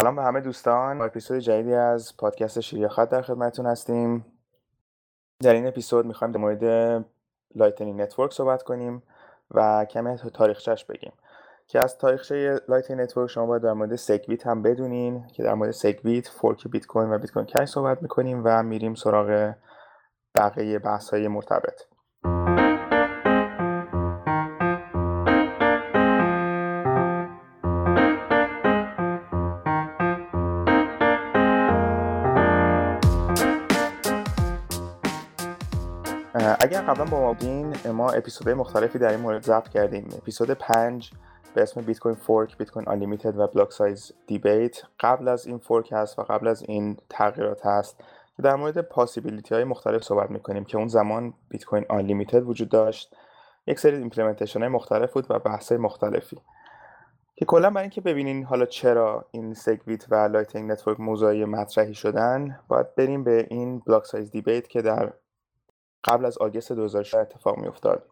سلام به همه دوستان. اپیزود جدیدی از پادکست شیر یا خط در خدمتتون هستیم. در این اپیزود می‌خوایم در مورد Lightning Network صحبت کنیم و کمی تاریخچهش بگیم. که از تاریخچه Lightning Network شما باید در مورد SegWit هم بدونین که در مورد SegWit fork بیت کوین و Bitcoin Cash صحبت می‌کنیم و میریم سراغ بقیه بحث های مرتبط. قبلا با ما بودین ما اپیزودهای مختلفی در این مورد ضبط کردیم. اپیزود 5 به اسم بیت کوین fork Bitcoin Unlimited و block size debate قبل از این fork هست و قبل از این تغییرات هست در مورد possibility های مختلف صحبت می‌کنیم که اون زمان Bitcoin Unlimited وجود داشت. یک سری implementation های مختلف بود و بحث های مختلفی. که کلا برای اینکه ببینین حالا چرا این SegWit و Lightning Network موضوعی مطرحی شدن باید بریم به این block size debate که در قبل از August 2016 اتفاق می افتاد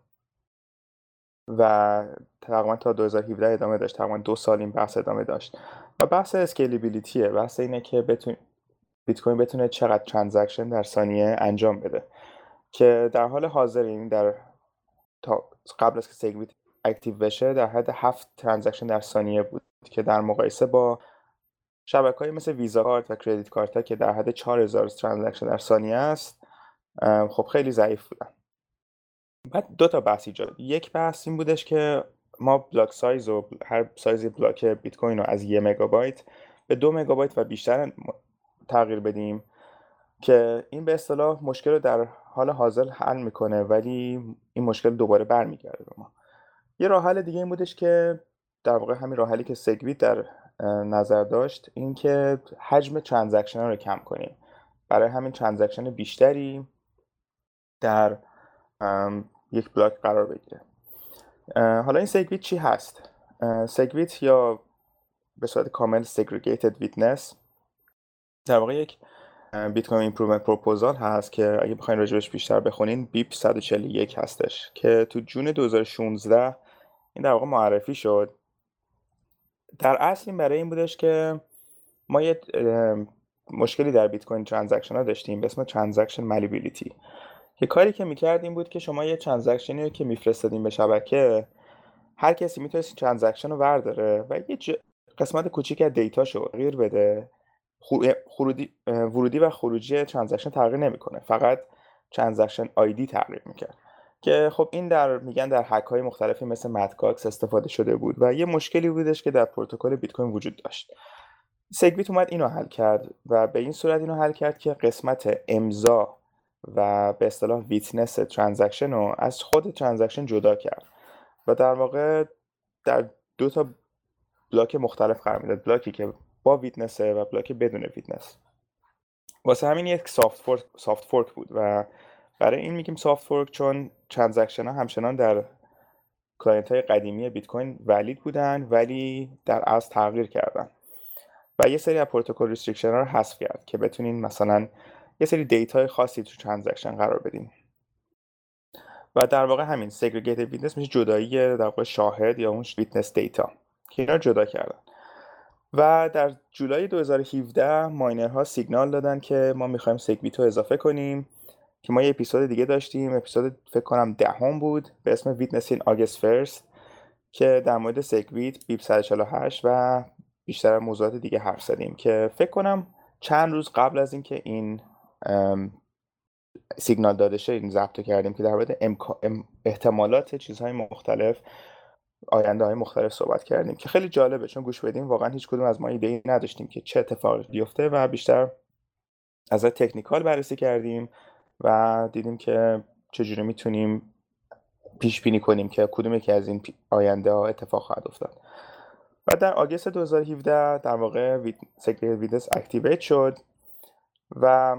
و تقریبا تا 2017 ادامه داشت. تقریبا دو سال این بحث ادامه داشت. و بحث scalability ه. بحث اینه که بتون بیت کوین بتونه چقدر transaction در ثانیه انجام بده. که در حال حاضر این در تا قبل از که SegWit active بشه در حد هفت transaction در ثانیه بود که در مقایسه با شبکه های مثل Visa card و credit card که در حد 4000 transaction در ثانیه است خب خیلی ضعیف بودن بعد دو تا بحث ایجاد یک بحث این بودش که ما block size و هر سایز block بیت کوین رو از یه مگابایت به دو مگابایت و بیشتر تغییر بدیم که این به اصطلاح مشکل رو در حال حاضر حل می‌کنه ولی این مشکل دوباره برمیگرده به ما. یه راه حل دیگه این بودش که در واقع همین راه حلی که SegWit در نظر داشت این که حجم transaction رو کم کنیم. برای همین transaction بیشتری در یک block قرار بگیره. حالا این SegWit چی هست؟ SegWit یا به صورت کامل segregated witness در واقع یک Bitcoin Improvement Proposal هست که اگه بخواین راجبش بیشتر بخونین BIP 141 هستش که تو June 2016 این در واقع معرفی شد. در اصل این برای این بودش که ما یه مشکلی در بیت کوین transaction ها داشتیم به اسم transaction malleability که کاری که می‌کرد این بود که شما یه transaction ی رو که میفرستادین به شبکه هر کسی می‌تونست transaction رو ورداره و یه قسمت کوچیک از data شو تغییر بده. خرودی، ورودی و خروجی transaction تغییر نمی‌کنه. فقط transaction ID تغییر می‌کرد. که خب این در میگن در هک های مختلفی مثل Mt. Gox استفاده شده بود و یه مشکلی بودش که در پروتکل بیت کوین وجود داشت. SegWit اومد اینو حل کرد و به این صورت اینو حل کرد که قسمت امضا و به اصطلاح witness transaction رو از خود transaction جدا کرد. و در واقع در دو تا بلاک مختلف قرار می‌داد. بلاکی که با witness و بلاک بدون witness. واسه همین یک soft fork, soft fork بود و برای این میگیم soft fork چون transaction ها همچنان در client های قدیمی بیت کوین valid بودن ولی در از تغییر کردن. و یه سری از پروتکل restriction ها رو حذف کرد که بتونین مثلا یه سری data خاصی تو transaction قرار بدیم. و در واقع همین segregated witness میشه جدایی در واقع شاهد یا اون witness data که اینا جدا کردن. و در جولای 2017 ماینرها سیگنال دادن که ما می‌خوایم SegWit رو اضافه کنیم که ما یه اپیزود دیگه داشتیم. اپیزود فکر کنم دهم بود به اسم witness in August first که در مورد سگویت بیپ 148 و بیشتر موضوعات دیگه حرف زدیم که فکر کنم چند روز قبل از اینکه این سیگنال داده شه این ضبط کردیم که در مورد احتمالات چیزهای مختلف آینده های مختلف صحبت کردیم که خیلی جالبه چون گوش بدیم واقعا هیچ کدوم از ما ایده ای نداشتیم که چه اتفاقی بیفته و بیشتر از تکنیکال بررسی کردیم و دیدیم که چجوری می‌تونیم پیش بینی کنیم که کدوم یکی از این آینده ها اتفاق خواهد افتاد. و در August 2017 در واقع ویدس اکتیویت شد و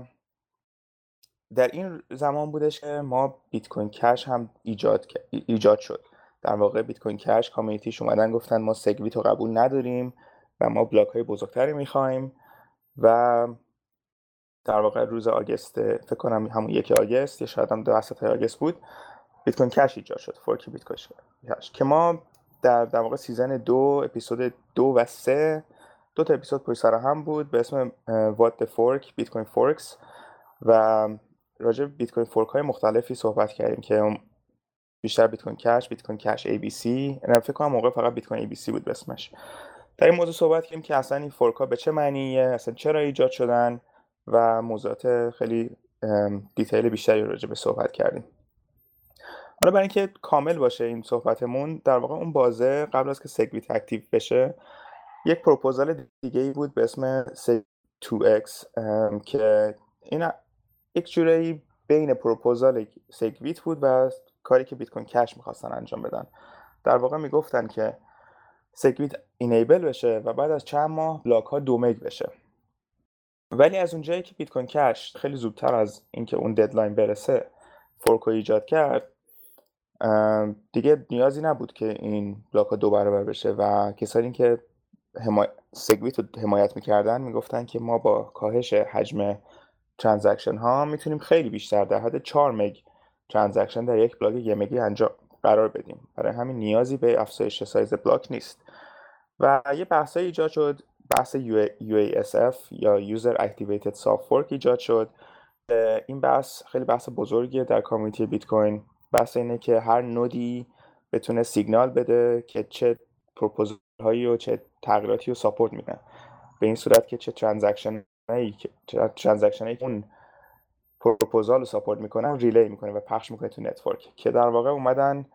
در این زمان بودش که ما بیت کوین کش هم ایجاد ایجاد شد. در واقع بیت کوین کش community ش اومدن گفتن ما SegWit رو قبول نداریم و ما بلاک های بزرگتری می‌خوایم و در واقع روز August فکر کنم همون یک August یا شاید هم دو های August بود بیت کوین کش ایجاد شد fork بیت کوین کش. که ما در در واقع season دو اپیزود دو و سه دو تا اپیزود پشت سر هم بود به اسم the Fork Bitcoin Forks و راجع بیت کوین fork های مختلفی صحبت کردیم که بیشتر بیت کوین کش بیت کوین کش ABC فکر کنم موقع فقط بیت کوین ABC بود اسمش. در این موضوع صحبت کردیم که اصلا این fork ها به چه معنیه اصلا چرا ایجاد شدن و موضوعات خیلی detail بیشتری راجع به صحبت کردیم. حالا برای اینکه کامل باشه این صحبتمون در واقع اون بازه قبل از که SegWit active بشه یک پروپوزال دیگه ای بود به اسم 2x که این یک جورایی بین proposal SegWit بود و کاری که بیت کوین کش می‌خواستن انجام بدن. در واقع می‌گفتن که SegWit enable بشه و بعد از چند ماه بلاک ها دو مگ بشه. ولی از اونجایی که بیت کوین کش خیلی زودتر از اینکه اون deadline برسه fork و ایجاد کرد دیگه نیازی نبود که این بلاک ها دو برابر بشه و کسانی که حمای... SegWit رو حمایت می‌کردن می‌گفتن که ما با کاهش حجم transaction ها می‌تونیم خیلی بیشتر در حد 4 مگ transaction در یک بلاک یه مگی انجام قرار بدیم. برای همین نیازی به افزایش سایز بلاک نیست. و یه بحث ایجاد شد. بحث UASF یا User Activated Soft Fork ایجاد شد. این بحث خیلی بحث بزرگیه در community بیت کوین. بحث اینه که هر node ی بتونه سیگنال بده که چه پروپوزال هایی و چه تغییراتی رو support می‌کنه. به این صورت که چه transaction هایی که اون پروپوزال رو support می‌کنن relay می‌کنه و پخش می‌کنه تو network. که در واقع اومدن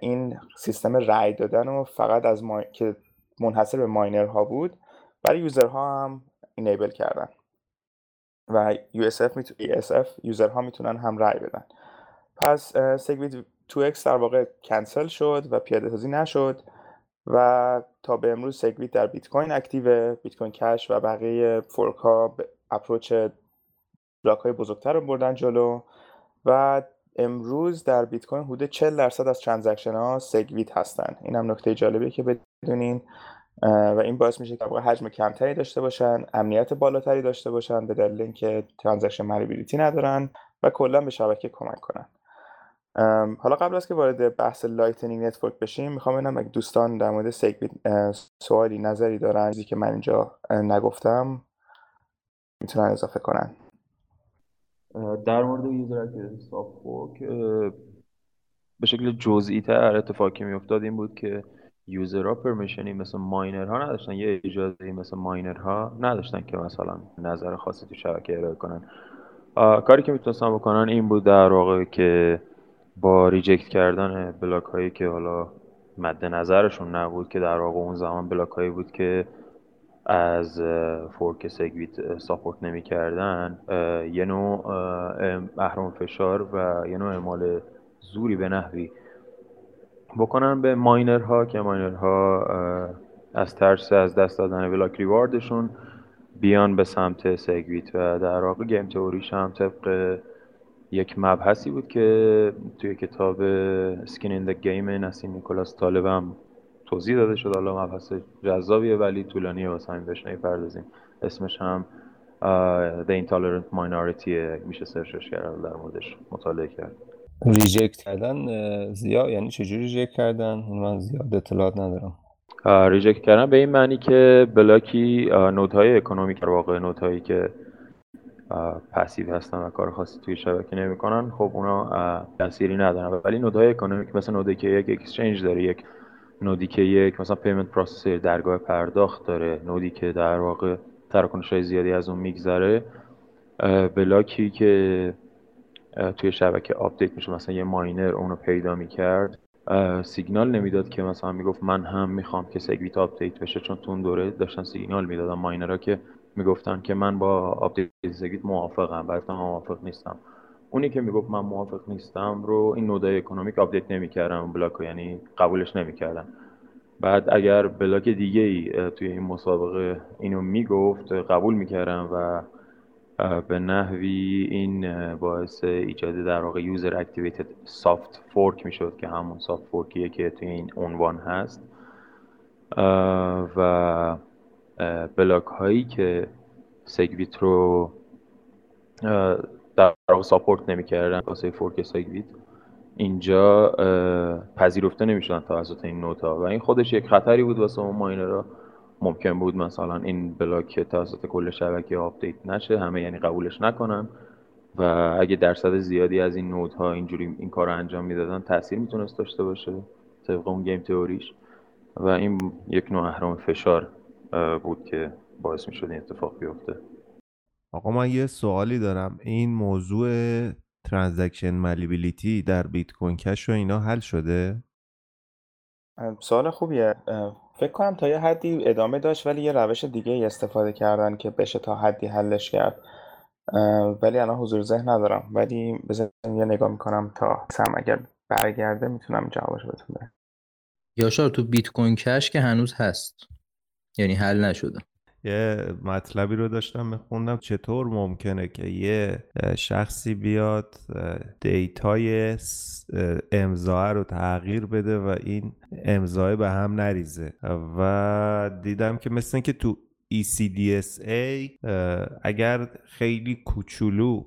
این سیستم رای دادن رو فقط از ما... که منحصر به ماینر ها بود برای user ها هم enable کردن. و UASF می UASF user ها می‌تونن هم رای بدن. پس SegWit 2x در واقع کنسل شد و پیاده سازی نشد. و تا به امروز SegWit در بیت کوین active بیت کوین کش و بقیه fork ها approach بلاک های بزرگتر رو بردن جلو. و امروز در بیت کوین حدود 40 درصد از transaction ها SegWit هستن. این هم نکته جالبیه که بدونین و این باعث میشه که حجم کمتری داشته باشن امنیت بالاتری داشته باشن به دلیل اینکه transaction malleability ندارن و کلا به شبکه کمک کنن. حالا قبل از که وارد بحث Lightning Network بشیم می‌خوام ببینم اگه دوستان در مورد SegWit سوالی نظری دارن چیزی که من اینجا نگفتم می‌تونن اضافه کنن. در مورد user soft fork به شکل جزئی تر اتفاقی که میافتاد این بود که user ها permission ی مثل ماینرها نداشتن یه اجازه مثل ماینرها نداشتن که مثلا نظر خاصی تو شبکه ارائه کنن. کاری که می‌تونستن بکنن این بود در واقع که با reject کردن بلاک هایی که حالا مد نظرشون نبود که در واقع اون زمان بلاک هایی بود که از fork SegWit support نمی کردن یه نوع اهرام فشار و یه نوع اعمال زوری به نحوی بکنن به ماینرها که ماینرها از ترس از دست دادن block reward شون بیان به سمت SegWit و در واقع game theory ش هم طبق یک مبحثی بود که توی کتاب Skin in the Game نسیم نیکولاس طالب هم توضیح داده شد. حالا مبحث جذابیه ولی طولانیه واسه همین بهش نمی‌پردازیم. اسمش هم The Intolerant Minority میشه سرچش کرد در موردش مطالعه کرد. reject کردن زیاد یعنی چجوری reject کردن؟ من زیاد اطلاعات ندارم. reject کردن به این معنی که block ی node های economic واقع node هایی که passive هستن و کار خاصی توی شبکه نمی‌کنن. خب اونا تأثیری ندارن. ولی node های economic مثل node ی که یک exchange داره. یک node ی که یک مثلا payment processor درگاه پرداخت داره. node ی که در واقع تراکنش های زیادی از اون میگذره. block ی که توی شبکه update میشه مثلا یه miner اونو پیدا می‌کرد. سیگنال نمی‌داد که مثلا می‌گفت من هم می‌خوام که SegWit update بشه چون تو اون دوره داشتن سیگنال می‌دادن miner ها که می‌گفتن که من با update SegWit موافقم بعد موافق نیستم. اونی که می‌گفت من موافق نیستم رو این node ای economic update نمی‌کردن block یعنی قبولش نمی‌کردن. بعد اگر block دیگه ای توی این مسابقه اینو می‌گفت قبول می‌کردن و به نحوی این باعث ایجاد در واقع user activated soft fork می‌شد که همون soft fork یه که توی این عنوان هست. و block هایی که SegWit رو در واقع support نمی‌کردن واسه fork SegWit اینجا پذیرفته نمی‌شدن توسط این node ها. و این خودش یک خطری بود واسه اون miner ها. ممکن بود مثلا این block توسط کل شبکه update نشه همه یعنی قبولش نکنن. و اگه درصد زیادی از این node ها اینجوری این کار رو انجام می‌دادن تاثیر می‌تونست داشته باشه طبق اون game theory ش. و این یک نوع اهرم فشار. بود که باعث می‌شد این اتفاق بیفته. آقا من یه سوالی دارم. این موضوع transaction malleability در بیت کوین کش و اینا حل شده؟ سوال خوبیه. فکر کنم تا یه حدی ادامه داشت ولی یه روش دیگه استفاده کردن که بشه تا حدی حلش کرد. ولی الان حضور ذهن ندارم. ولی بذارین یه نگاه می‌کنم تا سم اگر برگرده می‌تونم جوابش بهتون بدم. یاشار تو بیت کوین کش که هنوز هست. یعنی حل نشده. یه مطلبی رو داشتم میخوندم. چطور ممکنه که یه شخصی بیاد دیتای امضاه رو تغییر بده و این امضاه به هم نریزه. و دیدم که مثل که تو ECDSA اگر خیلی کوچولو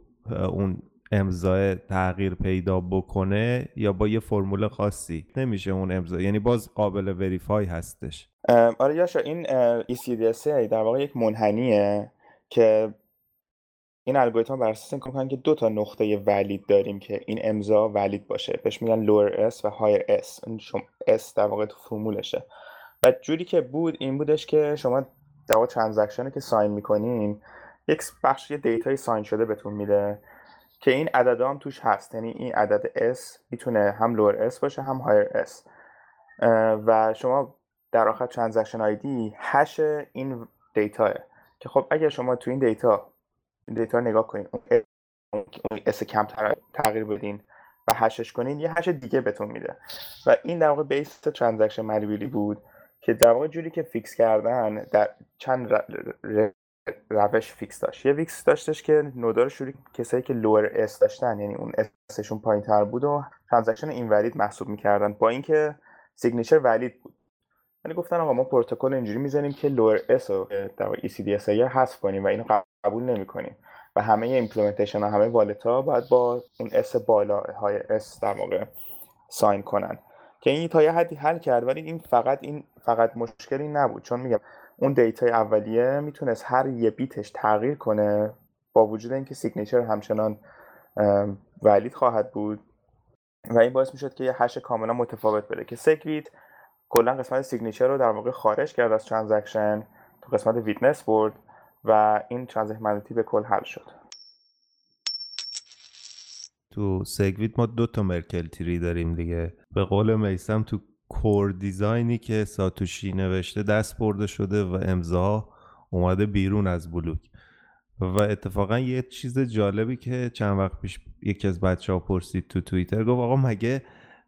اون امضای تغییر پیدا بکنه یا با یه فرمول خاصی. نمیشه اون امضا یعنی باز قابل وریفای هستش. آره یاشا این ECDSA در واقع یک منحنیه که این الگوریتم بر اساس این که دو تا نقطه ولید داریم که این امضا ولید باشه. بهش میگن lower S و higher S. این شما S در واقع تو فرمولشه. و جوری که بود این بودش که شما در واقع ترانزکشنی که ساین می‌کنین یک بخش یه data ی sign شده بهتون میده. که این عدد هم توش هست. یعنی این عدد S می‌تونه هم lower S باشه هم higher S. و شما در آخر transaction ID hash این data که خب اگر شما تو این data data نگاه کنین اون S کم تغییر بدین و hash ش کنین یه hash دیگه بهتون میده. و این در واقع base transaction malleability بود که در واقع جوری که fix کردن در چند روش fix داشت. یه fix داشتش که node ا رو شروع کسایی که lower S داشتن یعنی اون S شون پایین تر بود و transaction invalid محسوب می‌کردن با اینکه signature valid بود. یعنی گفتن آقا ما پروتکل اینجوری می‌زنیم که lower S رو در واقع ECDSA حذف کنیم و اینو قبول نمی‌کنیم. و همه implementation ها همه wallet ها باید با اون S بالا high S در واقع sign کنن. که این تا یه حدی حل کرد ولی این فقط این فقط مشکلی نبود. چون میگم اون data ی اولیه می‌تونست هر یه بیتش تغییر کنه با وجود اینکه signature همچنان valid خواهد بود و این باعث می‌شد که یه hash کاملا متفاوت بده که SegWit کلا قسمت signature رو در واقع خارج کرد از transaction تو قسمت witness برد و این transaction به کل حل شد. تو سگویت ما دو تا مرکل تری داریم دیگه. به قول میسم تو کور دیزاینی که ساتوشی نوشته دست برده شده و امضا اومده بیرون از بلوک. و اتفاقا یه چیز جالبی که چند وقت پیش یکی از بچه ها پرسید تو توییتر گفت آقا مگه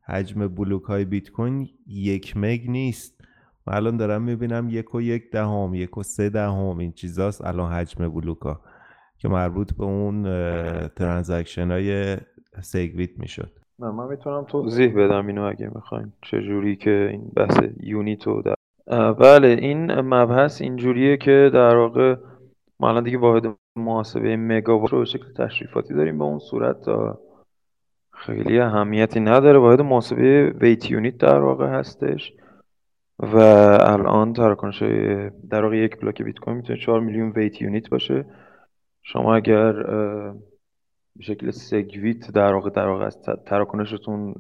حجم بلوک های بیت کوین یک مگ نیست؟ من الان دارم می‌بینم یک و یک دهم یک و سه دهم این چیزاست الان حجم بلوک ها که مربوط به اون transaction های سیگویت می‌شد. نه من می‌تونم توضیح بدم اینو اگه می‌خواین چجوری که این بحث unit و در بله این مبحث اینجوریه که در واقع ما الان دیگه واحد محاسبه مگابایت رو به شکل تشریفاتی داریم به اون صورت تا خیلی اهمیتی نداره. واحد محاسبه weight unit در واقع هستش و الان تراکنش در واقع یک بلاک بیت کوین می‌تونه 4 میلیون ویت یونیت باشه. شما اگر به شکل سگویت در واقع در واقع از تراکنشتون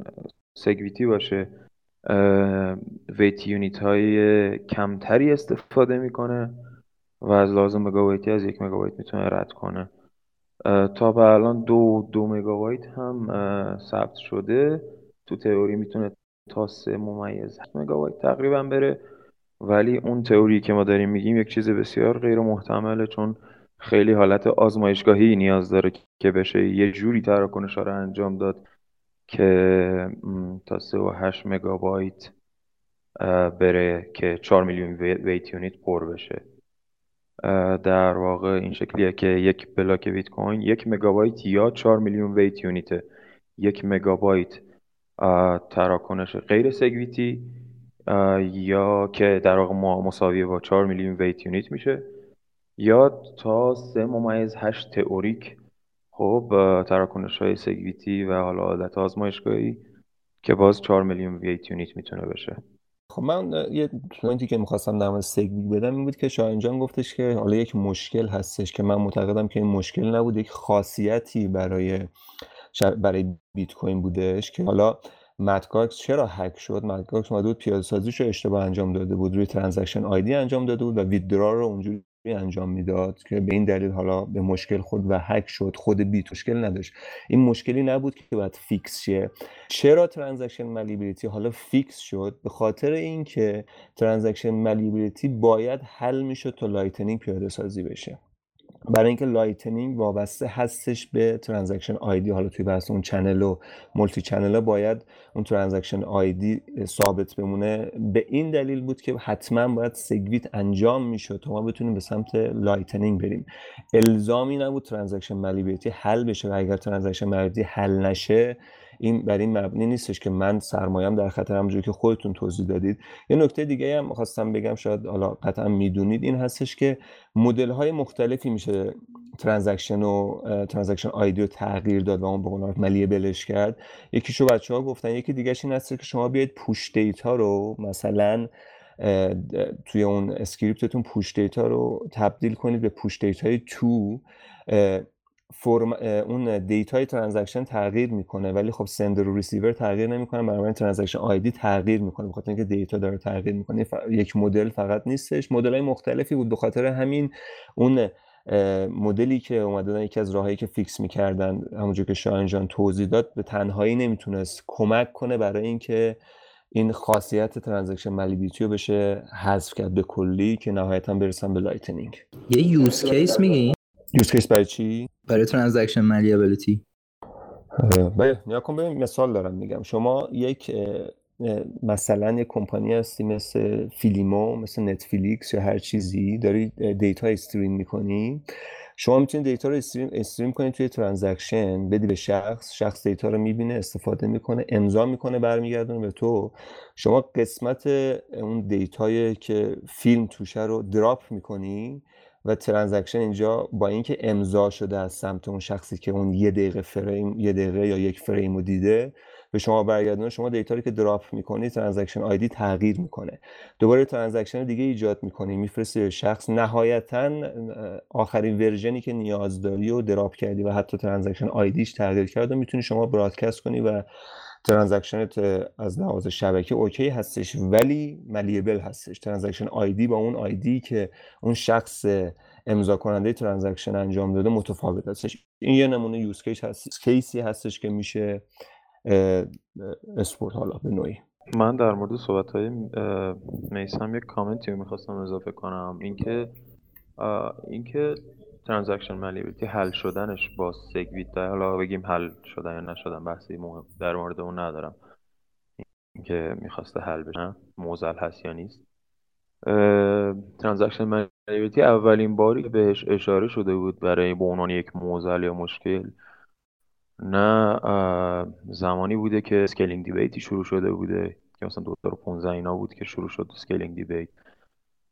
سگویتی باشه. ویت یونیت های کمتری استفاده می‌کنه و از لازم مگابایتی از یک مگابایت می‌تونه رد کنه. تا به الان دو دو مگابایت هم ثبت شده. تو تئوری می‌تونه تا سه ممیز مگابایت تقریبا بره. ولی اون تئوری که ما داریم میگیم یک چیز بسیار غیر محتمله چون خیلی حالت آزمایشگاهی نیاز داره که بشه. یه جوری تراکنش رو انجام داد که تا 3.8 مگابایت بره که 4 میلیون ویت یونیت پر بشه. در واقع این شکلیه که یک بلاک بیت کوین یک مگابایت یا 4 میلیون ویت یونیته. یک مگابایت تراکنش غیر SegWit ی یا که در واقع مساویه با 4 میلیون weight unit میشه. یا تا سه ممیز هشت تئوریک. خب تراکنش های SegWit ی و حالا عادت آزمایشگاهی که باز 4 میلیون weight unit می‌تونه بشه. خب من یه point ی که می‌خواستم در مورد SegWit بدم این بود که شاهین جان گفتش که حالا یک مشکل هستش که من معتقدم که این مشکل نبود یک خاصیتی برای برای بیت کوین بودش که حالا Mt. Gox چرا هک شد؟ Mt. Gox اومده بود پیاده سازیش رو اشتباه انجام داده بود روی transaction ID انجام داده بود و withdraw رو اونجوری انجام می‌داد که به این دلیل حالا به مشکل خود و هک شد خود بیت مشکل نداشت. این مشکلی نبود که باید fix شه. چرا transaction malleability حالا fix شد؟ به خاطر اینکه transaction malleability باید حل می‌شد تا Lightning پیاده سازی بشه. برای اینکه Lightning وابسته هستش به transaction ID. حالا توی بحث اون channel و multi channel باید اون transaction ID ثابت بمونه. به این دلیل بود که حتما باید SegWit انجام می‌شد تا ما بتونیم به سمت Lightning بریم. الزامی نبود transaction malleability حل بشه و اگر transaction malleability حل نشه این بر این مبنی نیستش که من سرمایم در خطر همونجوری که خودتون توضیح دادید. یه نکته دیگه هم خواستم بگم شاید حالا قطعا می‌دونید این هستش که مدل های مختلفی میشه transaction و transaction ID رو تغییر داد و اون به قول malleable ش کرد. یکیشو بچه ها گفتن یکی دیگه این هست که شما بیاید push data رو مثلا توی اون script تون push data رو تبدیل کنید به push data ی two. فرم اون دیتای transaction تغییر می‌کنه ولی خب sender و ریسیور تغییر نمی‌کنه برای transaction ID تغییر می‌کنه بخاطر اینکه دیتا داره تغییر می‌کنه. یک مدل فقط نیستش. مدل های مختلفی بود. بخاطر همین اون مدلی که اومدن یکی از راههایی که fix می‌کردن همونجور که شاهین جان توضیح داد به تنهایی نمی‌تونست کمک کنه برای اینکه این خاصیت transaction malleability رو بشه حذف کرد به کلی که نهایتا برسن به Lightning. یه use case میگی؟ use case برای چی؟ برای transaction malleability بله نگاه کن ببین مثال دارم میگم. شما یک مثلا یک کمپانی هستی مثل فیلیمو مثل نتفلیکس یا هر چیزی داری دیتا stream می‌کنی. شما می‌تونید دیتا رو stream, stream کنید توی transaction بدی به شخص شخص دیتا رو می‌بینه استفاده می‌کنه امضا می‌کنه برمیگردونه به تو. شما قسمت اون دیتای که فیلم توشه رو drop می‌کنی. و transaction اینجا با اینکه امضا شده از سمت اون شخصی که اون یه دقیقه فریم یه دقیقه یا یک فریم رو دیده به شما برگردونه شما دیتا که drop می‌کنی transaction ID تغییر می‌کنه. دوباره transaction دیگه ایجاد می‌کنی میفرستی به شخص. نهایتا آخرین version ی که نیاز داری و drop کردی و حتی transaction ID ش تغییر کرده می‌تونی شما broadcast کنی و transaction ت از لحاظ شبکه OK هستش ولی malleable هستش. transaction ID با اون ID که اون شخص امضا کننده transaction انجام داده متفاوت هستش. این یه نمونه use case هست case ی هستش که میشه اسپورت حالا به نوعی. من در مورد صحبت های میسم یک کامنتی می‌خواستم اضافه کنم. اینکه اینکه transaction malleability حل شدنش با SegWit حالا بگیم حل شدن یا نشدن بحثی مهم در مورد اون ندارم. که می‌خواسته حل بشه معضل هست یا نیست. transaction malleability اولین باری بهش اشاره شده بود برای به یک معضل یا مشکل نه زمانی بوده که scaling debate ی شروع شده بوده. که مثلا 2015 اینا بود که شروع شد scaling debate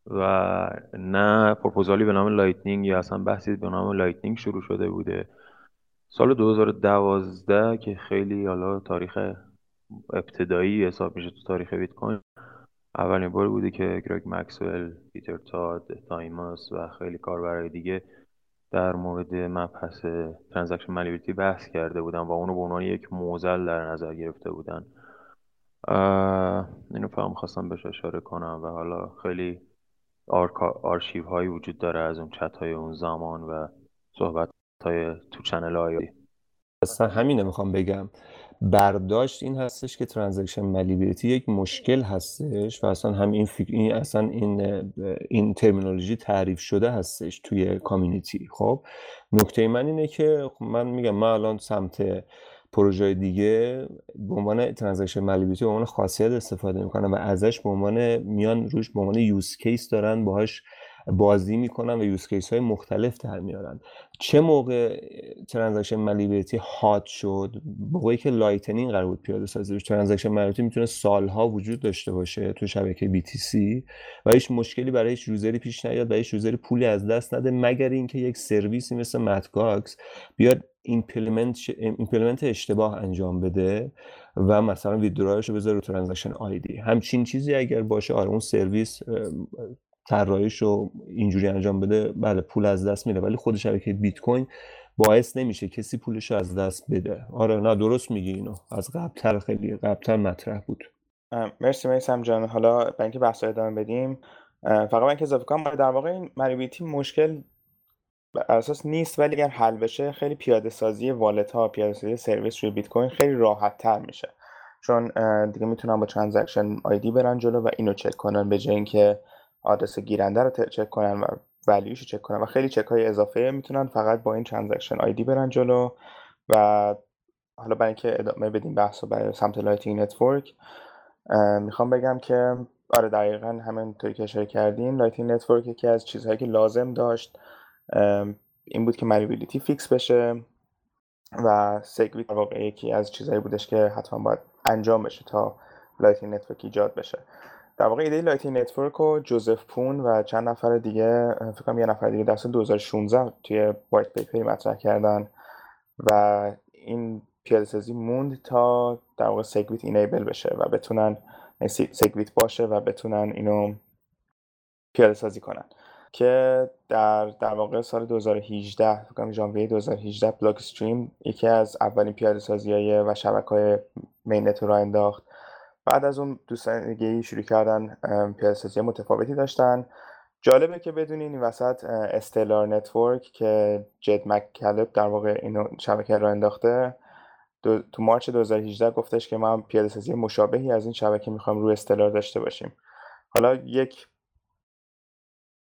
و نه پروپوزالی به نام Lightning یا اصلا بحثی به نام Lightning شروع شده بوده. سال 2012 که خیلی حالا تاریخ ابتدایی حساب میشه تو تاریخ بیت کوین اولین بار بوده که گرگ مکسول، پیتر تاد، تایماس و خیلی کاربرای دیگه در مورد مبحث transaction malleability بحث کرده بودن و اونو به عنوان یک معضل در نظر گرفته بودن. اینو فقط خواستم بهش اشاره کنم و حالا خیلی آرشیو هایی وجود داره از اون چت های اون زمان و صحبت های تو channel های اصلا همینه می‌خوام بگم. برداشت این هستش که transaction malleability یک مشکل هستش و اصلا هم این فکر این اصلا این این terminology تعریف شده هستش توی community. خب نکته من اینه که خب من میگم من الان سمت پروژه دیگه به عنوان transaction malleability به عنوان خاصیت استفاده می‌کنم و ازش به عنوان میان روش به عنوان use case دارن باهاش بازی می‌کنن و use case های مختلف در میارن. چه موقع transaction malleability hot شد؟ موقعی که Lightning قرار بود پیاده سازی بشه. transaction malleability می‌تونه سالها وجود داشته باشه تو شبکه BTC و هیچ مشکلی برای هیچ user ی پیش نیاد و هیچ user ی پولی از دست نده مگر اینکه یک سرویسی مثل Mt. Gox بیاد implement, implement اشتباه انجام بده و مثلا withdraw ش رو بذاره رو transaction ID همچین چیزی اگر باشه آره اون سرویس طراحیش رو اینجوری انجام بده بله پول از دست میره ولی خود شبکه بیت کوین باعث نمیشه کسی پولش رو از دست بده. آره نه درست میگی اینو. از قبلتر خیلی قبلتر مطرح بود. مرسی میسم جان. حالا به اینکه بحث ادامه بدیم فقط من که اضافه کنم در واقع این malleability مشکل اساسی نیست ولی اگر حل بشه خیلی پیاده سازی wallet ها پیاده سازی سرویس روی بیت کوین خیلی راحت تر میشه. چون دیگه می‌تونن با transaction ID برن جلو و اینو چک کنن به جای اینکه آدرس گیرنده رو چک کنن و value ش رو چک کنن و خیلی چک های اضافه می‌تونن فقط با این transaction ID برن جلو و حالا برای اینکه ادامه بدیم بحث رو برای سمت Lightning Network می‌خوام بگم که آره دقیقا همینطوری که اشاره کردیم Lightning Network یکی از چیزهایی که لازم داشت این بود که malleability fix بشه و SegWit واقع یکی از چیزهایی بودش که حتما باید انجام بشه تا Lightning Network ایجاد بشه. در واقع ایده Lightning Network رو جوزف پون و چند نفر دیگه فکر کنم یه نفر دیگه در سال 2016 توی white paper ی مطرح کردن و این پیاده سازی موند تا در واقع SegWit enable بشه و بتونن SegWit باشه و بتونن اینو پیاده سازی کنن. که در در واقع سال 2018 فکر کنم ژانویه 2018 Blockstream یکی از اولین پیاده سازی های و شبکه های mainnet رو انداخت. بعد از اون دوستان دیگه شروع کردن پیاده سازی متفاوتی داشتن. جالبه که بدونین این وسط Stellar Network که جد مککلب در واقع اینو شبکه رو انداخته تو مارچ 2018 گفتش که ما پیاده مشابهی از این شبکه می‌خوایم روی استلار داشته باشیم. حالا یک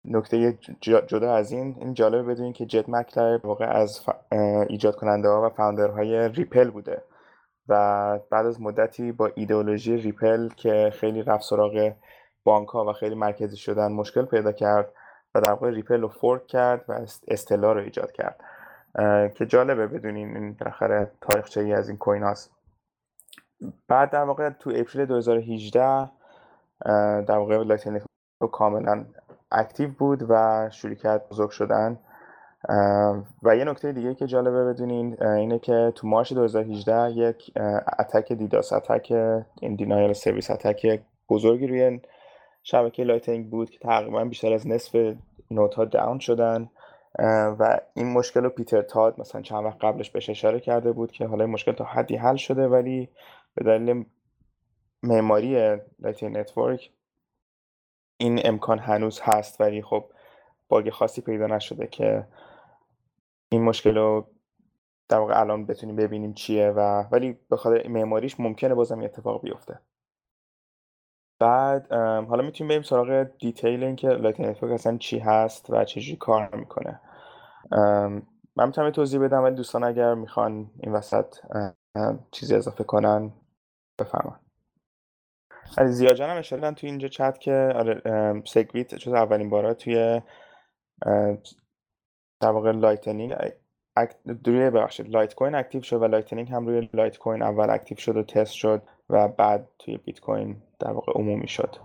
نکته جدا از این این جالبه بدونین که جد مکلر واقع از ایجاد کننده ها و فاوندرهای ریپل بوده. و بعد از مدتی با ایدئولوژی ریپل که خیلی رفت سراغ بانک ها و خیلی مرکزی شدن مشکل پیدا کرد و در واقع ریپل رو فورک کرد و استلا رو ایجاد کرد. که جالبه بدونین این بالاخره تاریخچه ای از این کوین هاست. بعد در واقع تو اپریل 2018 در واقع لایتنیک کاملا اکتیو بود و کرد بزرگ شدن. و یه نکته دیگه که جالبه بدونین اینه که تو مارچ 2018 یک اتک دیداس اتک این دینایل سرویس اتک بزرگی روی شبکه لایتنینگ بود که تقریبا بیشتر از نصف نوت ها داون شدن. و این مشکل رو پیتر تاد مثلا چند وقت قبلش بهش اشاره کرده بود که حالا این مشکل تا حدی حل شده ولی به دلیل معماری لایتنینگ نتورک این امکان هنوز هست ولی خب باگ خاصی پیدا نشده که این مشکل رو در واقع الان بتونیم ببینیم چیه و ولی به خاطر معماریش ممکنه بازم اتفاق بیفته. بعد حالا می‌تونیم بریم سراغ دیتیل اینکه لایت نتورک اصلا چی هست و چجوری کار می‌کنه. من می‌تونم توضیح بدم ولی دوستان اگر می‌خوان این وسط چیزی اضافه کنن بفرمان زیاد جانم اشاره توی اینجا چت که آره سگویت چون اولین بارا توی در واقع لایتنینگ روی ببخشید لایت کوین اکتیو شد و لایتنینگ هم روی لایت کوین اول اکتیو شد و تست شد و بعد توی بیت کوین در واقع عمومی شد.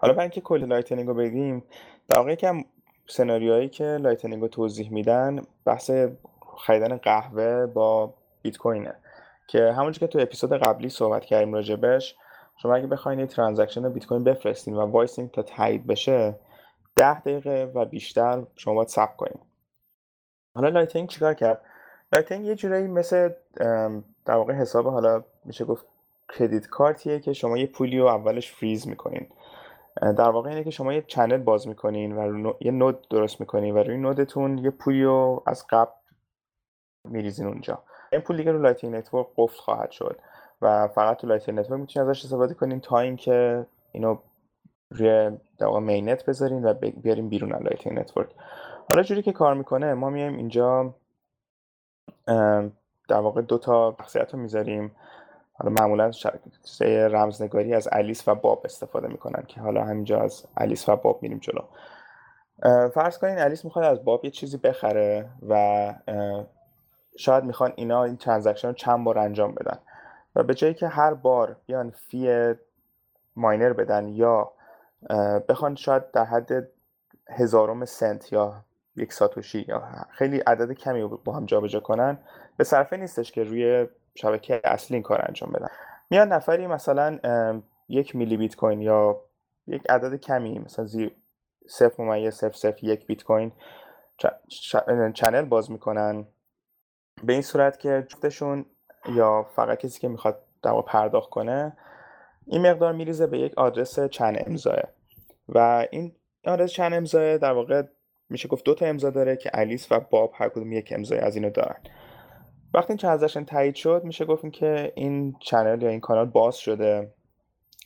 حالا برای اینکه کل لایتنینگ رو بگیم در واقع یکم سناریوهایی که لایتنینگ رو توضیح میدن بحث خریدن قهوه با بیت کوینه. که همونجور که تو اپیزود قبلی صحبت کردیم راجبش شما اگه بخواین یه ترانزکشن بیت کوین بفرستین و وایسین تا تایید بشه ده دقیقه و بیشتر شما باید صبر کنید حالا لایتنگ چیکار کرد؟ لایتنگ یه جورایی مثل در واقع حساب حالا میشه گفت کردیت کارتیه که شما یه پولی رو اولش فریز می‌کنین. در واقع اینه که شما یه چنل باز می‌کنین و یه نود درست می‌کنین و روی نودتون یه پولی رو از قبل میریزین اونجا. این پول دیگه رو لایتینگ نتورک قفل خواهد شد و فقط تو لایتینگ نتورک می‌تونید ازش استفاده کنین تا اینکه اینو روی در مینت بذارین و بیاریم بیرون لایتینگ نتورک. حالا جوری که کار می‌کنه ما میایم اینجا در واقع دو تا شخصیت رو می‌ذاریم. حالا معمولا رمزنگاری از الیس و باب استفاده می‌کنن که حالا همینجا از الیس و باب میریم جلو. فرض کنین الیس می‌خواد از باب یه چیزی بخره و شاید می‌خوان اینا این ترانزکشن رو چند بار انجام بدن و به جایی که هر بار بیان فی ماینر بدن یا بخوان شاید در حد هزارم سنت یا یک ساتوشی یا خیلی عدد کمی با هم جابجا کنن. به صرفه نیستش که روی شبکه اصلی این کار انجام بدن. میان نفری مثلا یک میلی بیت کوین یا یک عدد کمی مثلا زیر صفر ممیز صفر صفر یک بیت کوین چنل باز می‌کنن. به این صورت که جفتشون یا فقط کسی که می‌خواد در پرداخت کنه این مقدار میریزه به یک آدرس چند امضاه و این آدرس چند امضاه در واقع میشه گفت دو تا امضا داره که الیس و باب هر کدوم یک امضای از اینو دارن. وقتی این ترانزکشن تایید شد میشه گفت که این چنل یا این کانال باز شده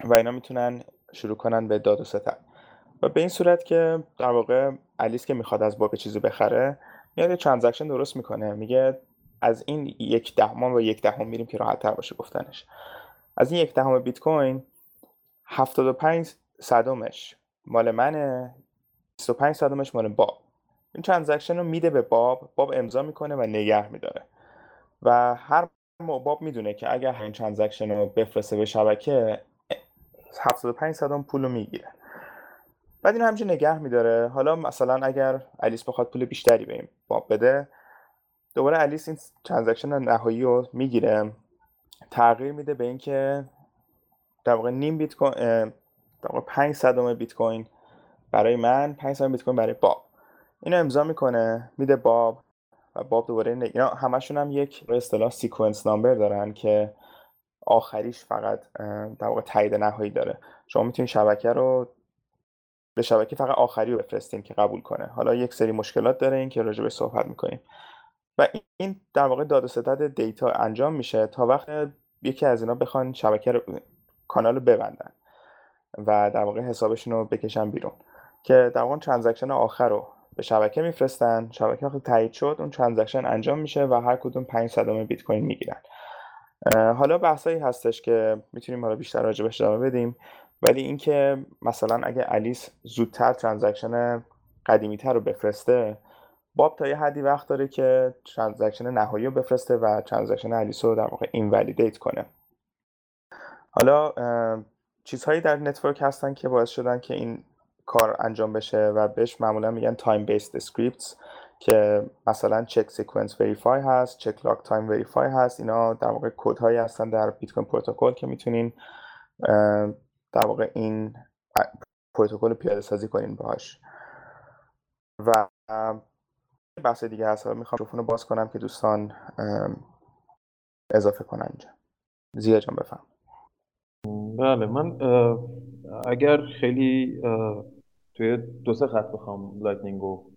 و اینا می‌تونن شروع کنن به داد و ستد و به این صورت که در واقع الیس که می‌خواد از باب چیزی بخره میاد یه ترانزکشن درست می‌کنه. میگه از این یک دهم و یک دهم میریم که راحت تر باشه گفتنش. از این یک دهم بیت کوین 75 صدمش مال منه 25 صدمش مال باب. این ترانزکشن رو میده به باب باب امضا می‌کنه و نگه میداره. و هر باب می‌دونه که اگر این ترانزکشن رو بفرسته به شبکه 75 صدم پول رو می‌گیره. بعد این همچه نگه میداره. حالا مثلا اگر الیس بخواد پول بیشتری به این باب بده دوباره الیس این ترانزکشن نهایی رو می‌گیره. تغییر میده به اینکه در واقع نیم بیت کوین در واقع 5 صدم بیت کوین برای من 5 صدم بیت کوین برای باب. اینو امضا می‌کنه میده باب و باب دوباره اینا همشون هم یک اصطلاح سیکونس نامبر دارن که آخریش فقط در واقع تایید نهایی داره. شما می‌تونید شبکه رو به شبکه فقط آخری رو بفرستین که قبول کنه. حالا یک سری مشکلات داره این که راجع به صحبت می‌کنیم. و این در واقع داد و ستد دیتا انجام میشه تا وقت یکی از اینا بخوان شبکه رو کانال رو ببندن و در واقع حسابشون رو بکشن بیرون. که در واقع ترانزکشن آخر رو به شبکه میفرستن. شبکه وقتی تایید شد اون ترانزکشن انجام میشه و هر کدوم 5 صدم بیت کوین می‌گیرن. حالا بحثایی هستش که می‌تونیم حالا بیشتر راجع ادامه بدیم. ولی اینکه مثلا اگه الیس زودتر ترانزکشن قدیمی تر رو بفرسته باب تا یه حدی وقت داره که ترانزکشن نهایی رو بفرسته و ترانزکشن الیس رو در واقع اینولیدیت کنه. حالا چیزهایی در نتورک هستن که باعث شدن که این کار انجام بشه و بهش معمولا میگن تایم بیسد سکریپتس که مثلا چک سیکونس وریفای هست چک لاک تایم وریفای هست. اینا در واقع کد هایی هستن در بیت کوین پروتکل که می‌تونین در واقع این پروتکل پیاده سازی کنین باهاش. و بحث دیگه هست. می‌خوام میکروفون باز کنم که دوستان اضافه کنن اینجا. زیاد جان بفهم بله من اگر خیلی توی دو سه خط بخوام لایتنینگ رو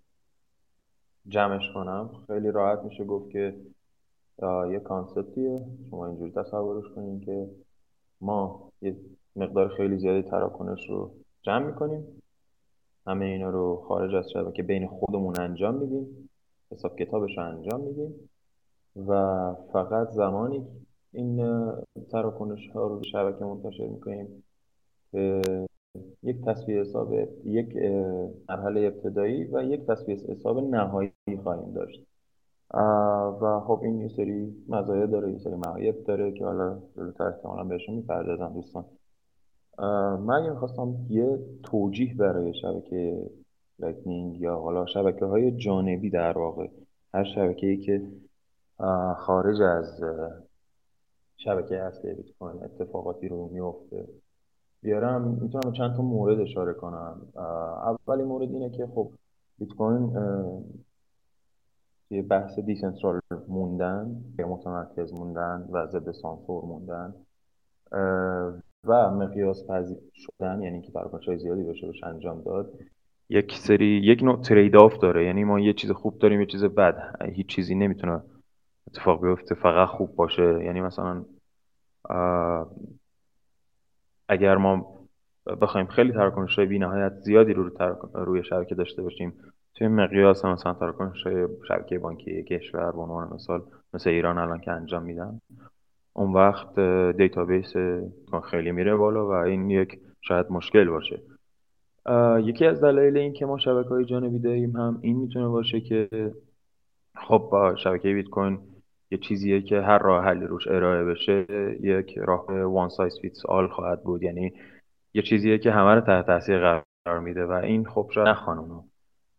جمعش کنم خیلی راحت میشه گفت که یه کانسپتیه شما اینجوری تصورش کنین که ما یه مقدار خیلی زیادی تراکنش رو جمع می‌کنیم. همه اینا رو خارج از شبکه بین خودمون انجام میدیم. حساب کتابش رو انجام میدیم و فقط زمانی این تراکنش ها رو شبکه منتشر می‌کنیم که یک تصویر حساب یک مرحله ابتدایی و یک تصویر حساب نهایی خواهیم داشت. و خب این یه سری مزایا داره یه سری معایب داره که حالا جلوتر احتمالا بهشون می‌پردازم دوستان. من اگه می‌خواستم یه توجیه برای شبکه Lightning یا حالا شبکه های جانبی در واقع. هر شبکه ای که خارج از شبکه اصلی بیت کوین اتفاقاتی رو میفته بیارم می‌تونم چند تا مورد اشاره کنم. اولی مورد اینه که خب بیت کوین یه بحث decentral موندن یا متمرکز موندن و ضد سانسور موندن و مقیاس پذیر شدن یعنی که های زیادی بشه بشه انجام داد. یک سری یک نوع trade-off داره. یعنی ما یه چیز خوب داریم یه چیز بد. هیچ چیزی نمی‌تونه اتفاق بیفته فقط خوب باشه. یعنی مثلا اگر ما بخوایم خیلی تراکنش های نهایت زیادی رو روی شبکه داشته باشیم توی مقیاس مثلا تراکنش شبکه بانکی کشور به عنوان مثال مثل ایران الان که انجام میدن اون وقت دیتابیس خیلی میره بالا و این یک شاید مشکل باشه. یکی از دلایل این که ما شبکه های جانبی داریم هم این می‌تونه باشه که خب با شبکه بیت کوین یه چیزیه که هر راه حلی روش ارائه بشه یک راه one size fits all خواهد بود. یعنی یه چیزیه که همه رو تحت تاثیر قرار میده و این خب شاید نخوان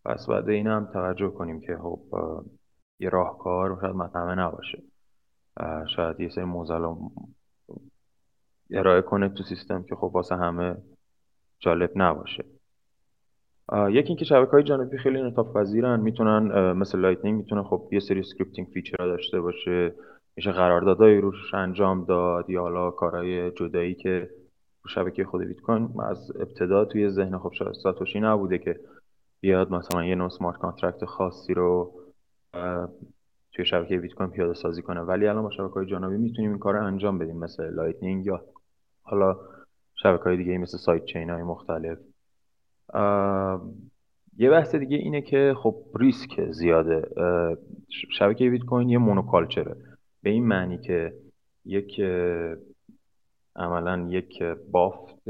پس بعد این هم توجه کنیم که خب یه راهکار شاید مطمئن نباشه. شاید یه سری معضل ارائه کنه تو سیستم که خب واسه همه جالب نباشه. یکی اینکه شبکه های جانبی خیلی انعطاف پذیرن می‌تونن مثل Lightning می‌تونن خب یه سری scripting feature داشته باشه میشه قراردادهایی روش انجام داد یا حالا کارهای جدایی که شبکه خود بیت کوین از ابتدا توی ذهن خب ساتوشی نبوده که بیاد مثلا یه نوع smart contract خاصی رو توی شبکه بیت کوین پیاده سازی کنه. ولی الان با شبکه های جانبی می‌تونیم این کار انجام بدیم مثل Lightning یا حالا شبکه های دیگه مثل sidechain های مختلف. یه بحث دیگه اینه که خب ریسک زیاده. شبکه بیت کوین یه مونوکالچره. به این معنی که یک عملا یک بافت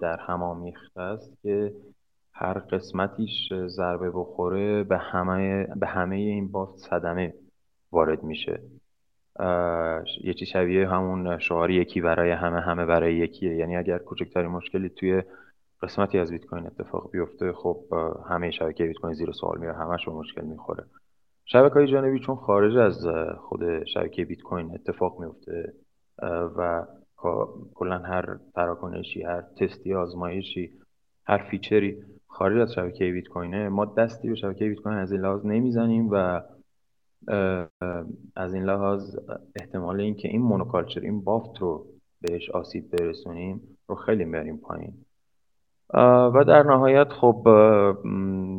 در هم آمیخته است که هر قسمتیش ضربه بخوره به همه به همه این بافت صدمه وارد میشه. یه چی شبیه همون شعار یکی برای همه همه برای یکیه. یعنی اگر کوچکترین مشکلی توی قسمتی از بیت کوین اتفاق بیفته. خب همه شبکه بیت کوین زیر سوال میره همش به مشکل می‌خوره. شبکه های جانبی چون خارج از خود شبکه بیت کوین اتفاق میفته و کلا هر تراکنشی هر تستی آزمایشی هر feature ی خارج از شبکه بیت کوینه ما دستی به شبکه بیت کوین از این لحاظ نمی‌زنیم و از این لحاظ احتمال اینکه این monoculture این بافت رو بهش آسیب برسونیم رو خیلی میاریم پایین. و در نهایت خب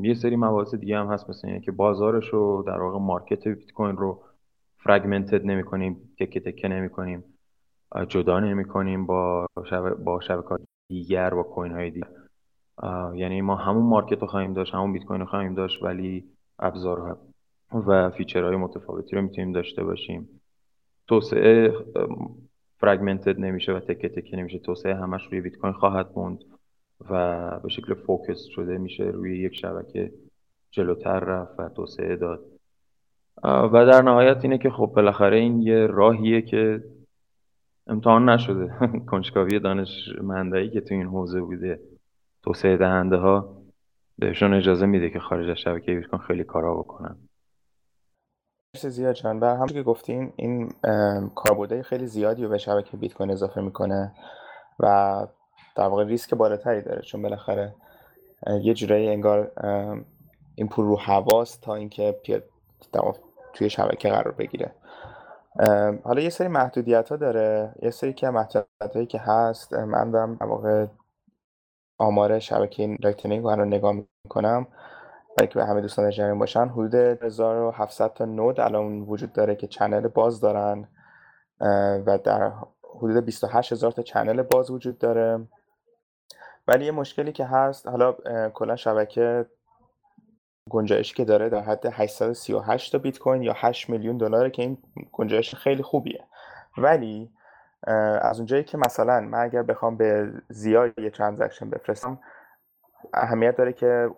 یه سری مباحث دیگه هم هست مثل اینه که بازارش رو در واقع market بیت کوین رو fragmented نمی کنیم تکه تکه نمی کنیم جدا نمی کنیم با شب... با شبکات دیگر با coin های دیگر یعنی ما همون market رو خواهیم داشت همون بیت کوین رو خواهیم داشت ولی ابزار و feature های متفاوتی رو می‌تونیم داشته باشیم. توسعه فرگمنتد نمیشه و تکه تکه نمیشه توسعه همش روی بیت کوین خواهد موند. و به شکل فوکس شده میشه روی یک شبکه جلوتر رفت و توسعه داد. و در نهایت اینه که خب بالاخره این یه راهیه که امتحان نشده. کنجکاوی دانشمندایی که تو این حوزه بوده توسعه دهنده ها بهشون اجازه میده که خارج از شبکه بیت کوین خیلی کارا بکنن. زیا جان. و همونطور که گفتیم این کاربردهای خیلی زیادی رو به شبکه بیت کوین اضافه می‌کنه و در واقع ریسک بالاتری داره. چون بالاخره یه جورایی انگار این پول رو هواست تا اینکه توی شبکه قرار بگیره. حالا یه سری محدودیت ها داره. یه سری که محدودیت هایی که هست من دارم در واقع آمار شبکه Lightning رو نگاه می‌کنم برای که به همه دوستان جریان باشن. حدود 1700 تا node الان وجود داره که channel باز دارن. و در حدود 28 هزار تا channel باز وجود داره. ولی یه مشکلی که هست حالا کلا شبکه گنجایشی که داره در حد 838 تا بیت کوین یا 8 میلیون دلاره که این گنجایش خیلی خوبیه. ولی از اونجایی که مثلا من اگر بخوام به زیا یه transaction بفرستم اهمیت داره که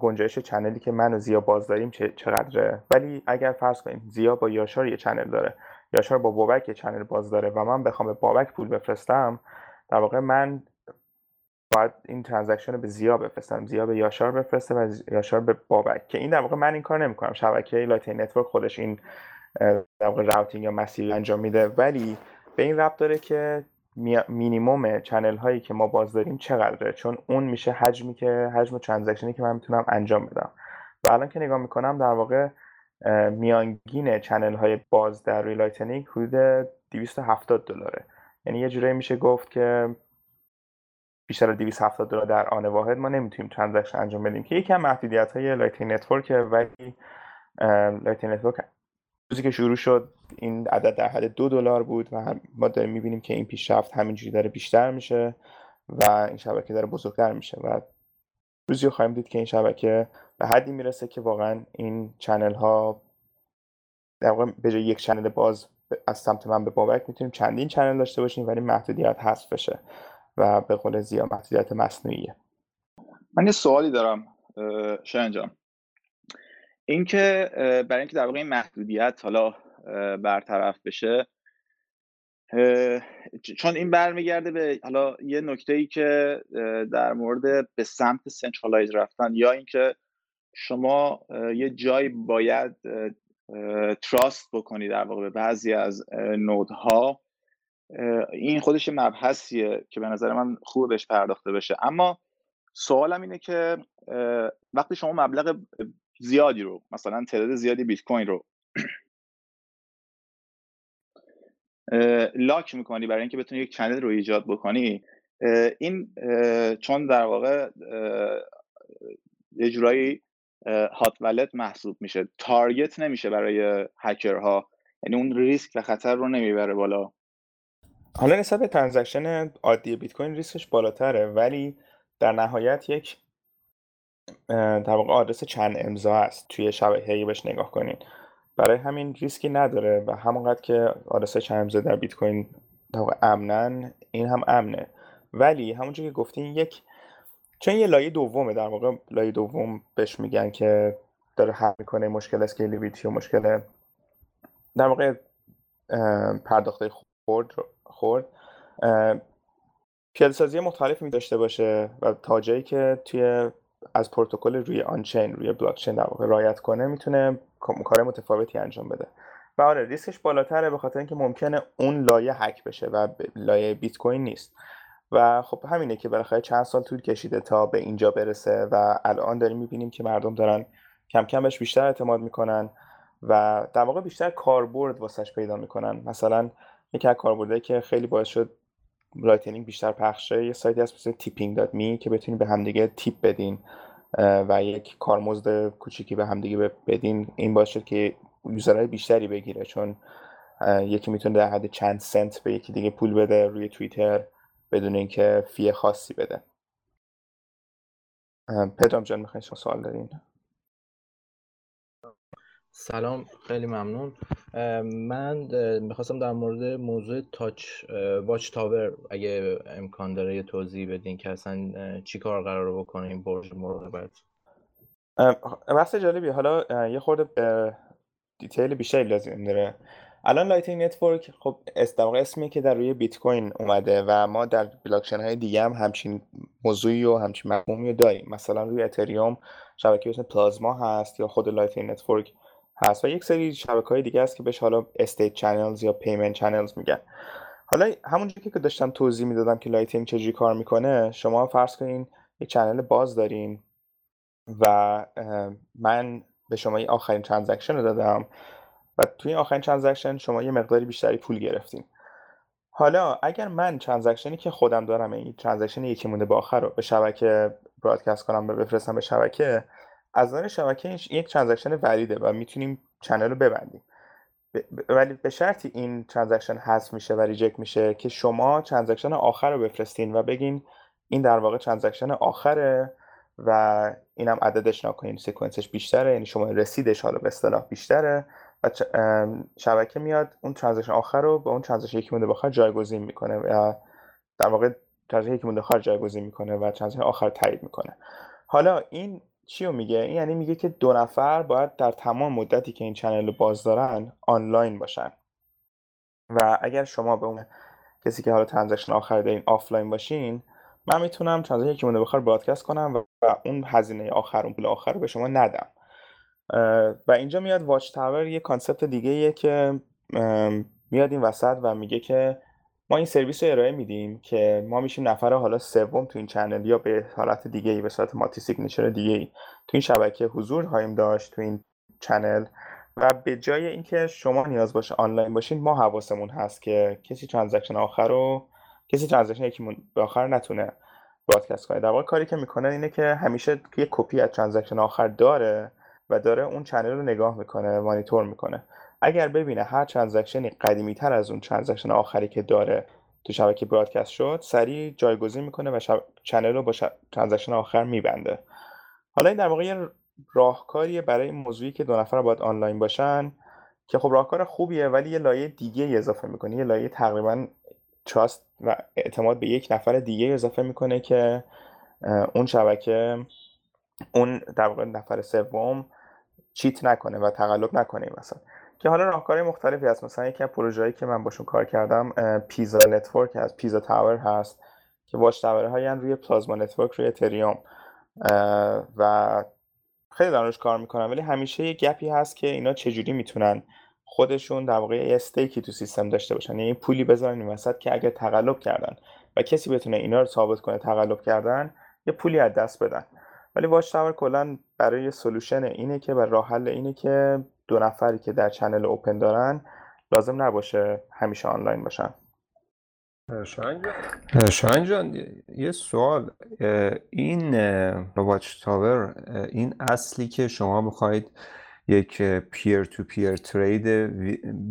گنجایش channel ی که من و زیا باز داریم چقدره. ولی اگر فرض کنیم زیا با یاشار یه channel داره یاشار با بابک یه channel باز داره و من بخوام به بابک پول بفرستم در واقع من باید این transaction رو به زیا بفرستم. زیا به یاشار بفرسته و یاشار به بابک. که این در واقع من این کار نمی‌کنم. شبکه Lightning Network خودش این در واقع routing یا مسیری انجام میده. ولی به این ربط داره که minimum channel هایی که ما باز داریم چقدره؟ چون اون میشه حجمی که حجم transaction ی که من می‌تونم انجام بدم. و الان که نگاه می‌کنم در واقع میانگین channel های باز در روی Lightning حدود 270 دلاره. یعنی یه جورایی میشه گفت که بیشتر از 270 دلار در آن واحد ما نمی‌تونیم transaction انجام بدیم که از محدودیت های Lightning Network ولی Lightning Network روزی که شروع شد این عدد در حد دو دلار بود و ما داریم می‌بینیم که این پیشرفت همینجوری داره بیشتر میشه و این شبکه داره بزرگتر میشه و روزی خواهیم دید که این شبکه به حدی می‌رسه که واقعا این channel ها در واقع به جای یک channel باز از سمت من به بابک می‌تونیم چندین channel داشته باشیم ولی محدودیت حذف بشه. و به قول زیا محدودیت مصنوعیه. من یه سوالی دارم شاهین جان. اینکه برای اینکه در واقع این محدودیت حالا برطرف بشه چون این برمیگرده به حالا یه نکته ای که در مورد به سمت centralize رفتن یا اینکه شما یه جایی باید trust بکنی در واقع به بعضی از node ها. این خودش مبحثیه که به نظر من خوب بهش پرداخته بشه. اما سوالم اینه که وقتی شما مبلغ زیادی رو مثلا تعداد زیادی بیت کوین رو لاک می‌کنی برای اینکه بتونی یک چنل رو ایجاد بکنی این چون در واقع یه جورایی هات ولت محسوب میشه. تارگت نمیشه برای هکرها. یعنی اون ریسک و خطر رو نمی‌بره بالا. حالا نسبت transaction عادی بیت کوین ریسکش بالاتره ولی در نهایت یک در واقع آدرس چند امضا است توی شبکه بهش نگاه کنین. برای همین ریسکی نداره و همونقدر که آدرس چند امضا در بیت کوین امنن این هم امنه. ولی همونجور که گفتین یک چون یه لایه دومه در واقع لایه دوم بهش میگن که داره حل می‌کنه مشکل scalability و مشکل در واقع پرداخته خورد خورد. پیاده سازی مختلفی می داشته باشه و تا جایی که توی از پروتکل روی آنچین روی بلاکچین در واقع رایت کنه می‌تونه کار متفاوتی انجام بده. و آره ریسکش بالاتره به خاطر اینکه ممکنه اون لایه هک بشه و لایه بیت کوین نیست. و خب همینه که بالاخره چند سال طول کشیده تا به اینجا برسه و الان داریم می‌بینیم که مردم دارن کم کم بهش بیشتر اعتماد می‌کنن و در واقع بیشتر کاربرد واسش پیدا می‌کنن. مثلا یکی از کاربردهایی که خیلی باعث شد لایتنینگ بیشتر پخش شه یه سایتی هست مثل tipping.me که بتونید به همدیگه tip بدین و یک کارمزد کوچیکی به همدیگه بدین. این باعث شد که user های بیشتری بگیره چون یکی می‌تونه در حد چند cent به یکی دیگه پول بده روی توییتر بدون اینکه fee خاصی بده. پدرام جان می‌خواین شما سوال دارین؟ سلام خیلی ممنون. من می‌خواستم در مورد موضوع تاچ watchtower اگه امکان داره یه توضیح بدین که اصلا چی کار قرار بکنه این برج مراقبت. بحث جالبی. حالا یه خورده detail بیشتری لازم داره. الان Lightning Network خب در اسمی که در روی بیت کوین اومده و ما در بلاکچین های دیگه هم همچین موضوعی و همچین مفهومی رو داریم. مثلا روی اتریوم شبکه اسم پلازما هست یا خود Lightning Network. هست و یک سری شبکه های دیگه هست که بهش حالا state channels یا payment channels میگن. حالا همونجوری که داشتم توضیح می‌دادم که لایتنینگ چجوری کار می‌کنه شما فرض کنین یک channel باز دارین و من به شما این آخرین transaction رو دادم و توی آخرین transaction شما یه مقداری بیشتری پول گرفتین. حالا اگر من transaction ی که خودم دارم این transaction یکی مونده به آخر رو به شبکه broadcast کنم و بفرستم به شبکه از نظر شبکه یک transaction valid ه و می‌تونیم channel رو ببندیم. ولی به شرطی این transaction حذف میشه و reject میشه که شما transaction آخر رو بفرستین و بگین این در واقع transaction آخره و اینم عددش نکنین sequence ش بیشتره یعنی شما رسیدش حالا به اصطلاح بیشتره و شبکه میاد اون transaction آخر رو با اون transaction یکی مونده آخر جایگزین می‌کنه و در واقع transaction یکی مونده آخر جایگزین می‌کنه و transaction آخر تایید می‌کنه. حالا این چی رو میگه؟ این یعنی میگه که دو نفر باید در تمام مدتی که این channel رو باز دارن آنلاین باشن. و اگر شما به اون کسی که حالا transaction آخر دارین آفلاین باشین من می‌تونم transaction یکی مونده به آخر broadcast کنم و اون هزینه آخر اون پول آخر رو به شما ندم. و اینجا میاد watchtower یه concept دیگه ایه که میاد این وسط و میگه که ما این سرویس رو ارائه میدیم که ما میشیم نفر حالا سوم تو این channel یا به حالت دیگه ای به صورت multi-signature دیگه ای تو این شبکه حضور خواهیم داشت تو این channel. و به جای اینکه شما نیاز باشه آنلاین باشین ما حواسمون هست که کسی transaction آخر رو کسی transaction یکی به آخر نتونه broadcast کنه. در واقع کاری که می‌کنه اینه که همیشه یه کپی از transaction آخر داره و داره اون channel رو نگاه می‌کنه مانیتور می‌کنه. اگر ببینه هر transaction ی قدیمی تر از اون transaction آخری که داره تو شبکه broadcast شد سریع جایگزین می‌کنه و شب... channel رو با شب... transaction آخر میبنده. حالا این در واقع یه راهکاریه برای موضوعی که دو نفر باید آنلاین باشن که خب راهکار خوبیه ولی یه لایه دیگه اضافه می‌کنه. یه لایه تقریبا trust و اعتماد به یک نفر دیگه اضافه می‌کنه که اون شبکه اون در واقع نفر سوم cheat نکنه و تقلب نکنه مثلا که حالا راهکارهای مختلفی هست. مثلا یکی از پروژه‌ای که من باشون کار کردم PISA Network هست PISA Tower هست که watchtower روی Plasma Network روی اتریوم. و خیلی دارن کار می‌کنن ولی همیشه یه gap ی هست که اینا چجوری می‌تونن خودشون در واقع یه stake ی تو سیستم داشته باشن. یعنی پولی بذارن این وسط که اگر تقلب کردن و کسی بتونه اینا رو ثابت کنه تقلب کردن یه پولی از دست بدن. ولی watchtower کلا برای solution اینه که و راه حل اینه که دو نفری که در channel open دارن لازم نباشه همیشه آنلاین باشن. شاهین جان یه سوال. این watchtower این اصلی که شما بخواید یک peer-to-peer trade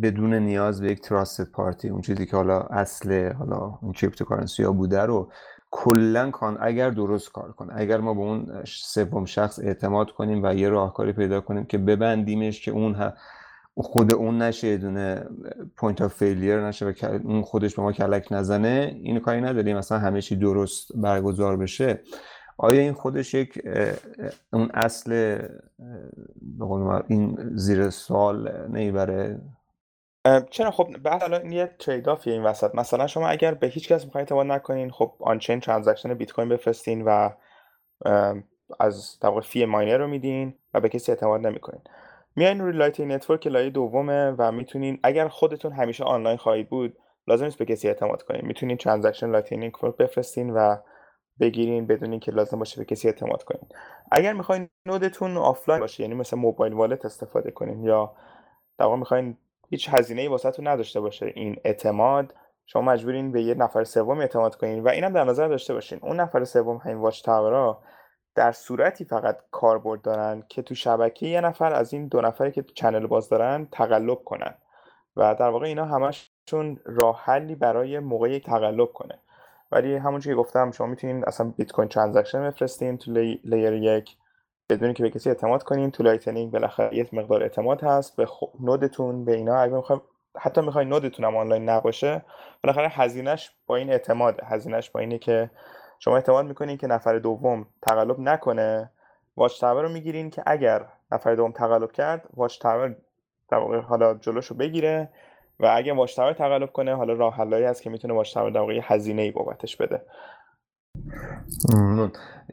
بدون نیاز به یک trust party اون چیزی که حالا اصل حالا اون cryptocurrency ها بوده رو کلا کان اگر درست کار کنه اگر ما به اون سوم شخص اعتماد کنیم و یه راهکاری پیدا کنیم که ببندیمش که اون خود اون نشه یه دونه point of failure نشه و اون خودش به ما کلک نزنه این کاری نداریم. مثلا همه چی درست برگزار بشه. آیا این خودش یک اون اصل این زیر سوال نمی‌بره چرا؟ خب بعد الان یه trade-off یه این وسط. مثلا شما اگر به هیچ کس می‌خواین اعتماد نکنین خب on-chain transaction بیت کوین بفرستین و از در fee miner رو میدین و به کسی اعتماد نمی‌کنین. میاین روی Lightning Network لایه دومه و می‌تونین اگر خودتون همیشه آنلاین خواهید بود لازم نیست به کسی اعتماد کنین. می‌تونین transaction Lightning Network بفرستین و بگیرین بدون که لازم باشه به کسی اعتماد کنین. اگر می‌خواین node تون offline باشه یعنی مثل mobile wallet استفاده کنین یا در واقع می‌خواین هیچ هزینه‌ای واسهتون نداشته باشه. این اعتماد شما مجبورین به یه نفر سوم اعتماد کنین و اینم در نظر داشته باشین. اون نفر سوم همین watchtower ا در صورتی فقط کاربرد دارن که تو شبکه یه نفر از این دو نفری که channel باز دارن تقلب کنن. و در واقع اینا همشون راه حلی برای موقع تقلب کنه. ولی همونجوری که گفتم شما می‌تونین اصلا بیت کوین transaction بفرستین تو layer یک. بدون که به کسی اعتماد کنین تو Lightning بالاخره یه مقدار اعتماد هست. به node تون به اینا اگه می‌خوایم حتی می‌خواین node تون هم آنلاین نباشه بالاخره هزینهش با این اعتماد هزینهش با اینه که شما اعتماد می‌کنین که نفر دوم تقلب نکنه. watchtower رو می‌گیرین که اگر نفر دوم تقلب کرد watchtower در واقع حالا جلوشو بگیره و اگه watchtower تقلب کنه حالا راه حلایی هست که می‌تونه watchtower در واقع هزینه ای بابتش بده.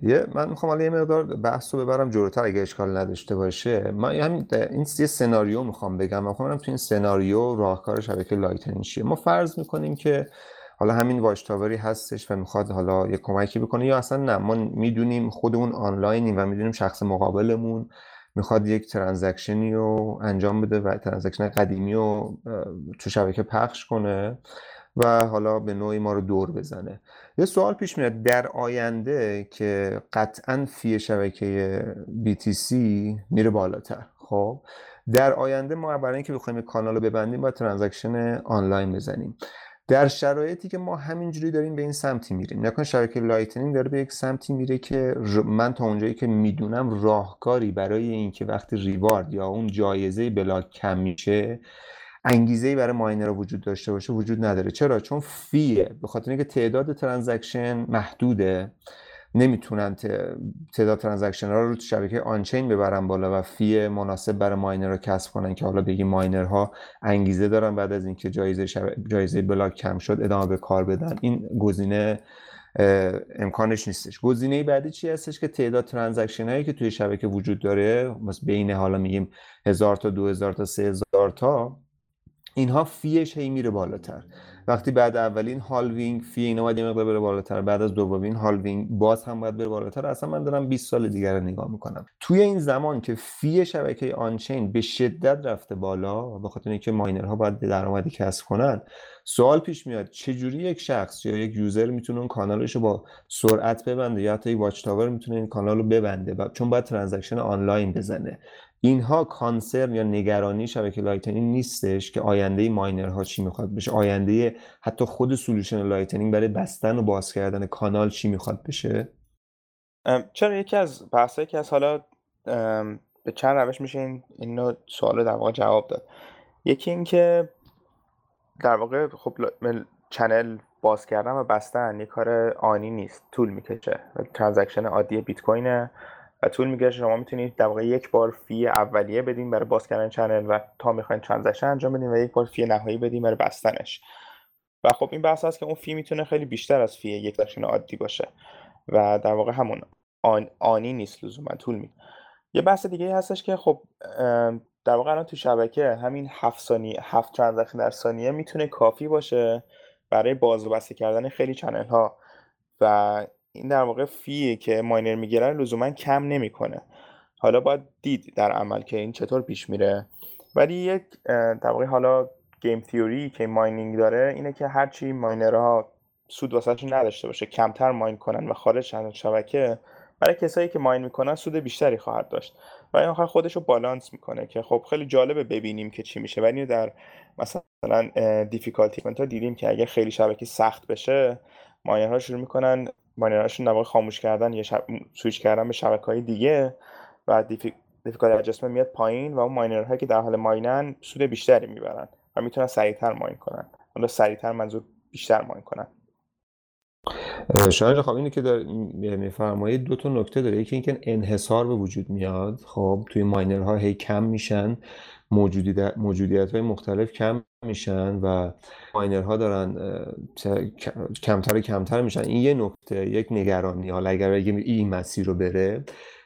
یه من می‌خوام حالا یه مقدار بحث رو ببرم جلوتر اگه اشکال نداشته باشه. من همین این یه سناریو می‌خوام بگم. من می‌خوام تو این سناریو راهکار شبکه Lightning چیه. ما فرض می‌کنیم که حالا همین watchtower ی هستش و می‌خواد حالا یه کمکی بکنه یا اصلا نه ما می‌دونیم خودمون آنلاینیم و می‌دونیم شخص مقابلمون می‌خواد یک transaction ی رو انجام بده و transaction قدیمی رو تو شبکه پخش کنه و حالا به نوعی ما رو دور بزنه. یه سوال پیش میاد. در آینده که قطعا fee شبکه BTC میره بالاتر. خب در آینده ما برای اینکه بخوایم کانال رو ببندیم باید transaction on-chain بزنیم. در شرایطی که ما همینجوری داریم به این سمتی میریم. نکن شبکه Lightning داره به یک سمتی میره که من تا اونجایی که می‌دونم راهکاری برای اینکه وقتی reward یا اون جایزه block کم میشه انگیزه برای miner وجود داشته باشه وجود نداره. چرا؟ چون fee ه. به خاطر اینکه تعداد transaction محدوده. نمی‌تونن تعداد transaction ها رو تو شبکه on-chain ببرن بالا و fee مناسب برای miner رو کسب کنن که حالا بگیم miner ها انگیزه دارن بعد از اینکه جایزه جایزه block کم شد ادامه به کار بدن. این گزینه امکانش نیستش. گزینه بعدی چی هستش که تعداد transaction هایی که توی شبکه وجود داره؟ بین حالا میگیم هزار تا دو هزار تا سه هزار تا اینها fee ش هی میره بالاتر. وقتی بعد اولین halving fee اینا باید یه مقدار بره بالاتر. بعد از دومین halving باز هم باید بره بالاتر. اصلا من دارم 20 سال دیگر رو نگاه می‌کنم. توی این زمان که fee شبکه on-chain به شدت رفته بالا به خاطر اینکه miner ها باید درآمدی کسب کنن سوال پیش میاد چجوری یک شخص یا یک user می‌تونه اون کانالش رو با سرعت ببنده یا حتی watchtower می‌تونه این کانال رو ببنده چون باید transaction on-chain بزنه. اینها concern یا نگرانی شبکه Lightning نیستش که آینده miner ها چی می‌خواد بشه. آینده حتی خود solution Lightning برای بستن و باز کردن کانال چی می‌خواد بشه؟ چرا یکی از بحثایی که از حالا به چند روش میشه این اینو سوال در واقع جواب داد. یکی اینکه در واقع خب channel باز کردن و بستن یه کار آنی نیست طول می‌کشه. transaction عادی بیت کوینه. و طول میگه شما می‌تونید در واقع یک بار fee اولیه بدین برای باز کردن channel و تا می‌خواین transaction انجام بدین و یک بار fee نهایی بدین برای بستنش. و خب این بحث هست که اون fee می‌تونه خیلی بیشتر از fee یک transaction عادی باشه. و در واقع همون آن آنی نیست لزوما طول می. یه بحث دیگه هستش که خب در واقع الان تو شبکه همین هفت ثانیه هفت transaction در ثانیه می‌تونه کافی باشه برای باز و بسته کردن خیلی channel ها و این در واقع fee که miner می‌گیرن لزوما کم نمی‌کنه. حالا باید دید در عمل که این چطور پیش میره. ولی یک در واقع حالا game theory که mining داره اینه که هرچی miner ها سود واسهشون نداشته باشه کمتر mine کنن و خارج از شبکه برای کسایی که mine می‌کنن سود بیشتری خواهد داشت. و این آخر خودش رو بالانس می‌کنه که خب خیلی جالبه ببینیم که چی میشه. ولی در مثلا difficulty ها دیدیم که اگه خیلی شبکه سخت بشه miner ها شروع می‌کنن miner هاشون در خاموش کردن یا شب... سویچ کردن به شبکه های دیگه و difficulty میاد پایین و اون miner هایی که در حال mine ن سود بیشتری می‌برن و می‌تونن سریعتر mine کنن. حالا سریعتر منظور بیشتر mine کنن. شاید خب اینه که در میفرمایید دو تا نکته داره. یکی اینکه انحصار به وجود میاد. خب توی ماینرها هی کم میشن. موجودیت های مختلف کم میشن و ماینرها دارن کمتر و کمتر میشن. این یه نکته یک نگرانی. حالا اگر این مسیر رو بره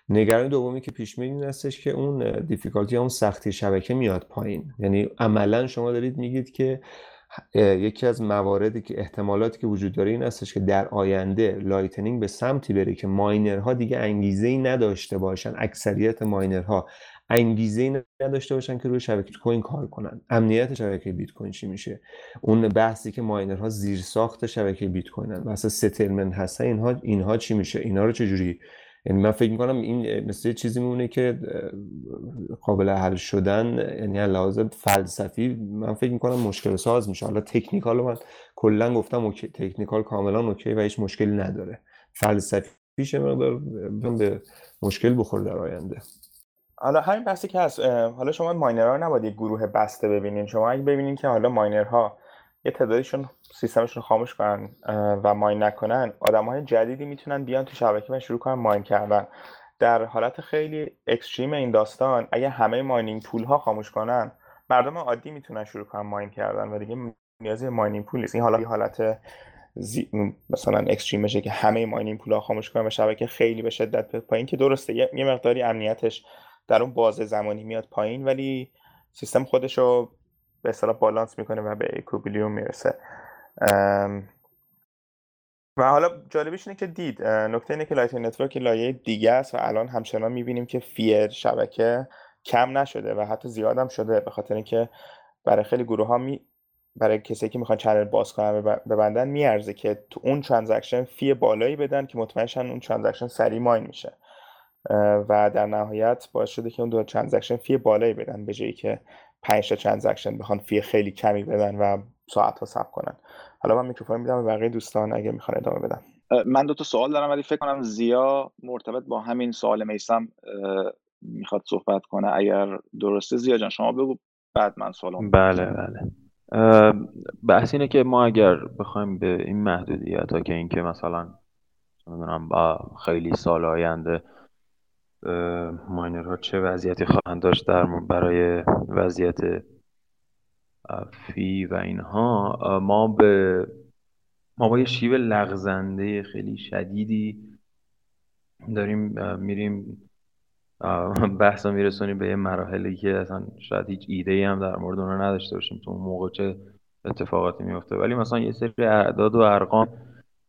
نگرانی دومی که پیش میاد این هستش که اون دیفیکالتی اون سختی شبکه میاد پایین. یعنی عملا شما دارید میگید که یکی از مواردی که احتمالاتی که وجود داره این هستش که در آینده Lightning به سمتی بره که miner ها دیگه انگیزه ای نداشته باشن اکثریت miner ها. انگیزه نداشته باشن که روی شبکه بیت کوین کار کنن. امنیت شبکه بیت کوین چی میشه؟ اون بحثی که miner ها زیر ساخت شبکه بیت کوینن مثلا settlement هستن اینها اینها چی میشه؟ اینا رو چجوری؟ یعنی من فکر می‌کنم این مثل چیزی میمونه که قابل حل شدن یعنی لحاظ فلسفی من فکر می‌کنم مشکل ساز میشه. حالا تکنیکال من کلا گفتم اوکی تکنیکال کاملا اوکی و هیچ مشکلی نداره. فلسفیش مقدار به مشکل بخور در آینده. حالا همین بحثی که هست حالا شما ماینرها نباید یک گروه بسته ببینین. شما اگه ببینین که حالا ماینرها یه تعدادیشون سیستمشون خاموش کنن و ماین نکنن آدم های جدیدی می‌تونن بیان تو شبکه و شروع کنن ماین کردن. در حالت خیلی اکستریم این داستان اگه همه ماینینگ پول ها خاموش کنن مردم عادی می‌تونن شروع کنن ماین کردن و دیگه نیازی ماینینگ پول نیست. این حالا حالت زی... مثلا اکستریم که همه ماینینگ پول ها خاموش کنن و شبکه خیلی به شدت پایین که درسته یه مقداری امنیتش در اون بازه زمانی میاد پایین ولی سیستم خودش رو به اصطلاح بالانس می‌کنه و به اکوبیلیوم می‌رسه. و حالا جالبش اینه که دید نکته اینه که Lightning Network لایه دیگه است و الان همچنان می‌بینیم که fee شبکه کم نشده و حتی زیاد هم شده به خاطر اینکه برای خیلی گروه ها می... برای کسی که می‌خوان channel باز کنن ببندن میارزه که تو اون transaction fee بالایی بدن که مطمئنشن اون transaction سریع mine میشه. و در نهایت باعث شده که اون دو transaction fee بالایی بدن به جایی که 5 تا transaction بخوان fee خیلی کمی بدن و ساعت ها صبر کنن. حالا من میکروفون میدم به بقیه دوستان اگه می‌خوان ادامه بدن. من دو تا سوال دارم ولی فکر کنم زیا مرتبط با همین سوال میسم می‌خواد صحبت کنه. اگر درسته زیا جان شما بگو بعد من سوالم بله بله. بحث اینه که ما اگر بخوایم به این محدودیت ها که اینکه مثلا با خیلی سال آینده ماینرها چه وضعیتی خواهند داشت در برای وضعیت فی و اینها؟ ما به ما با یه شیب لغزنده خیلی شدیدی داریم میریم بحثا میرسونیم به یه مراحلی که اصلا شاید هیچ ایده ای هم در مورد اونها نداشته باشیم تو اون موقع چه اتفاقاتی میفته ولی مثلا یه سری اعداد و ارقام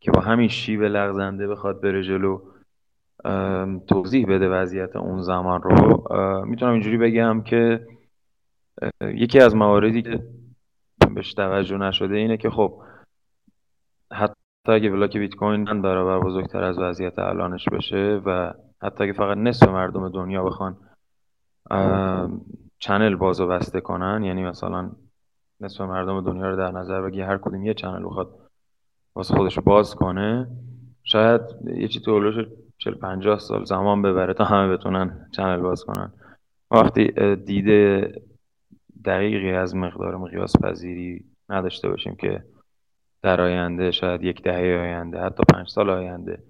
که با همین شیب لغزنده بخواد بره جلو توضیح بده وضعیت اون زمان رو. می‌تونم اینجوری بگم که یکی از مواردی که بهش توجه نشده اینه که خب حتی اگه block بیت کوین ten برابر بزرگتر از وضعیت الانش بشه و حتی اگه فقط نصف مردم دنیا بخوان channel باز و بسته کنن یعنی مثلا نصف مردم دنیا رو در نظر بگی هر کدوم یه channel بخواد واسه خودش باز کنه شاید یه چی 40 50 سال زمان ببره تا همه بتونن چنل باز کنن. وقتی دیده دقیقی از مقدار مقیاس پذیری نداشته باشیم که در آینده شاید یک دهه آینده حتی پنج سال آینده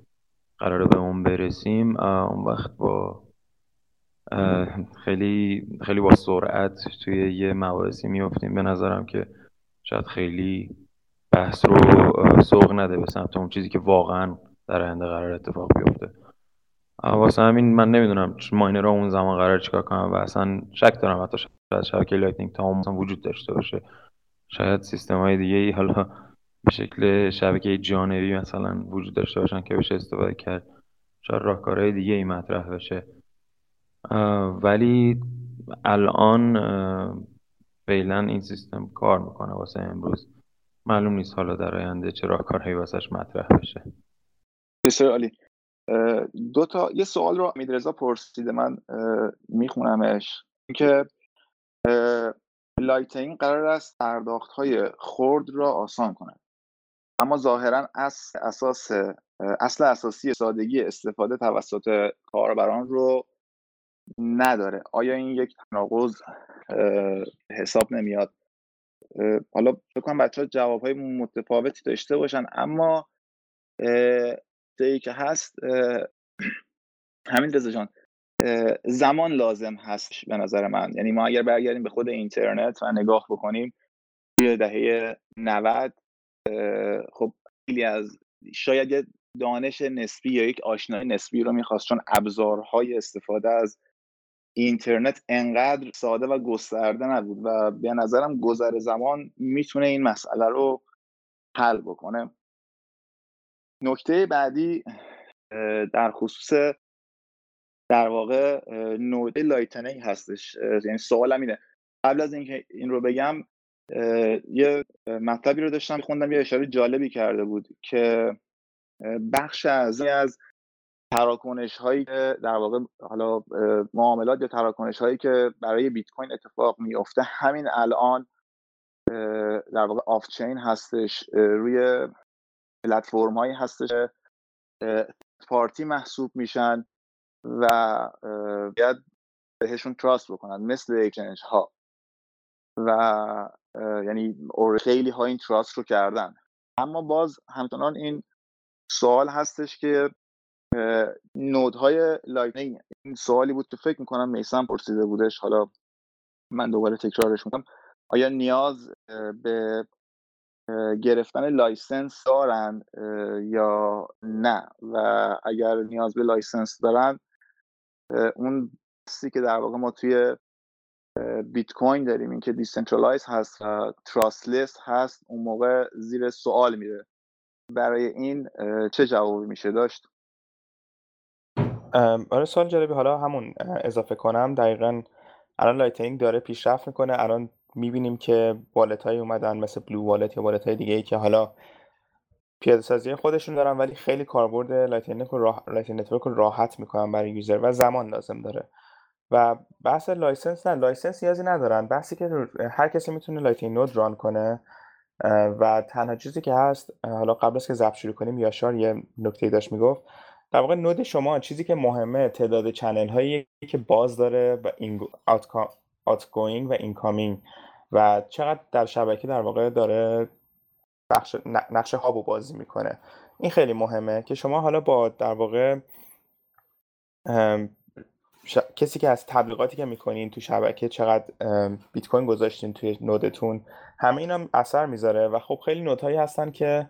قراره به اون برسیم اون وقت با خیلی خیلی با سرعت توی یه مباحثی میفتیم به نظرم که شاید خیلی بحث رو سوق نده به سمت اون چیزی که واقعا در آینده قرار اتفاق بیفته. واسه همین من نمی‌دونم miner اون زمان قرار چیکار کنم و اصلا شک دارم حتی شاید شبکه Lightning تا مثلا وجود داشته باشه. شاید سیستم های دیگه ای حالا به شکل شبکه جانبی مثلا وجود داشته باشن که بشه استفاده کرد. شاید راهکارهای دیگه ای مطرح بشه. ولی الان فعلا این سیستم کار می‌کنه واسه امروز. معلوم نیست حالا در آینده چه راهکارهایی واسش مطرح بشه. بسیار عالی. دو تا یه سوال رو امید رضا پرسیده من میخونمش. که Lightning قرار است پرداخت های خرد را آسان کند. اما ظاهرا اصل اساس اصل اساسی سادگی استفاده توسط کاربران رو نداره. آیا این یک تناقض حساب نمیاد؟ حالا فکر کنم بچه ها جواب های متفاوتی داشته باشن اما ای که هست همین رضا جان زمان لازم هست به نظر من. یعنی ما اگر برگردیم به خود اینترنت و نگاه بکنیم توی دهه 90 خب خیلی از شاید یه دانش نسبی یا یک آشنایی نسبی رو می‌خواست چون ابزارهای استفاده از اینترنت انقدر ساده و گسترده نبود و به نظرم گذر زمان می‌تونه این مسئله رو حل بکنه. نکته بعدی در خصوص در واقع node Lightning هستش. یعنی سوالم اینه. قبل از اینکه این رو بگم یه مطلبی رو داشتم خوندم یه اشاره جالبی کرده بود که بخش از از تراکنش هایی که در واقع حالا معاملات یا تراکنش هایی که برای بیت کوین اتفاق میفته همین الان در واقع آف چین هستش روی پلتفرم هایی هستش پارتی محسوب میشن و باید بهشون trust بکنن مثل exchange ها و یعنی خیلی ها این trust رو کردن. اما باز همچنان این سوال هستش که node های Lightning این سوالی بود که فکر می‌کنم میسم پرسیده بودش. حالا من دوباره تکرارش می‌کنم. آیا نیاز به گرفتن license دارن یا نه؟ و اگر نیاز به license دارن اون بحثی که در واقع ما توی بیت کوین داریم این که decentralize هست و trustless هست اون موقع زیر سوال میره. برای این چه جوابی میشه داشت؟ آره سوال جالبی. حالا همون اضافه کنم. دقیقا الان Lightning داره پیشرفت می‌کنه. الان می‌بینیم که wallet های اومدن مثل BlueWallet یا wallet های دیگه ای که حالا پیاده سازی خودشون دارن ولی خیلی کاربرد Lightning رو. Network رو راحت می‌کنن برای user و زمان لازم داره و بحث license نه license نیازی ندارن بحثی که هر کسی می‌تونه Lightning node run کنه و تنها چیزی که هست حالا قبل از که ضبط شروع کنیم یاشار یه نکته داشت می‌گفت در واقع node شما چیزی که مهمه تعداد channel هایی که باز داره و این going و incoming و چقدر در شبکه در واقع داره بخش نقش هابو بازی می‌کنه. این خیلی مهمه که شما حالا با در واقع کسی که از تبلیغاتی که می‌کنین تو شبکه چقدر بیت کوین گذاشتین توی نودتون همه اینا اثر می‌ذاره. و خب خیلی نودهایی هستن که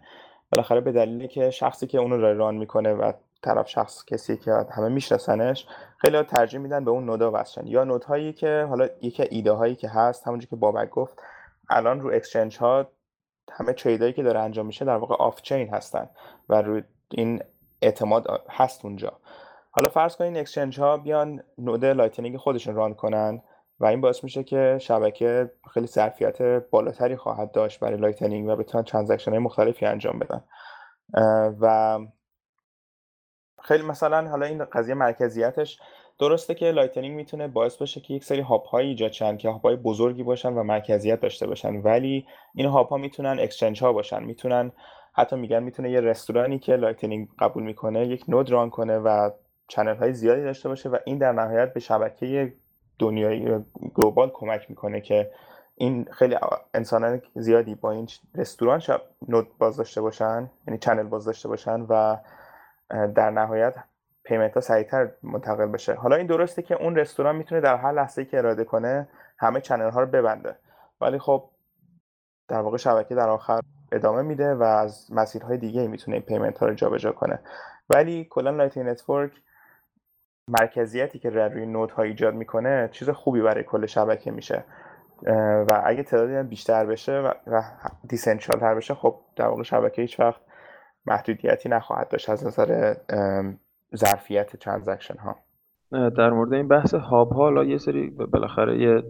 بالاخره به دلیلی که شخصی که اونو ران می‌کنه و طرف شخص کسی که همه میشناسنش خیلی ترجیح میدن به اون نودا وصلن یا نودهایی که حالا یکی ایده هایی که هست همونجوری که بابک گفت الان رو exchange ها همه trade ایی که داره انجام میشه در واقع off-chain هستن و روی این اعتماد هست اونجا. حالا فرض کنین exchange ها بیان node Lightning خودشون run کنن و این باعث میشه که شبکه خیلی ظرفیت بالاتری خواهد داشت برای Lightning و بتونن transaction های مختلفی انجام بدن. و خیلی مثلا حالا این قضیه مرکزیتش درسته که Lightning می‌تونه باعث بشه که یک سری hub هایی ایجاد شن که hub های بزرگی باشن و مرکزیت داشته باشن ولی این hub ها می‌تونن exchange ها باشن می‌تونن حتی میگن می‌تونه یه رستورانی که Lightning قبول می‌کنه یک node run کنه و channel های زیادی داشته باشه و این در نهایت به شبکه دنیایی global کمک می‌کنه که این خیلی انسانان زیادی با این رستوران شب node باز داشته باشن یعنی channel باز داشته باشن و در نهایت payment ها سریعتر منتقل بشه. حالا این درسته که اون رستوران می‌تونه در هر لحظه که اراده کنه همه channel ها رو ببنده. ولی خب در واقع شبکه در آخر ادامه میده و از مسیرهای دیگه می‌تونه این payment ها رو جابجا کنه. ولی کلا Lightning Network مرکزیتی که روی node ها ایجاد می‌کنه چیز خوبی برای کل شبکه میشه. و اگه تعدادی بیشتر بشه و, decentral تر بشه خب در واقع شبکه هیچ وقت محدودیتی نخواهد داشت از نظر ظرفیت transaction ها در مورد این بحث hub ها حالا یه سری بالاخره یه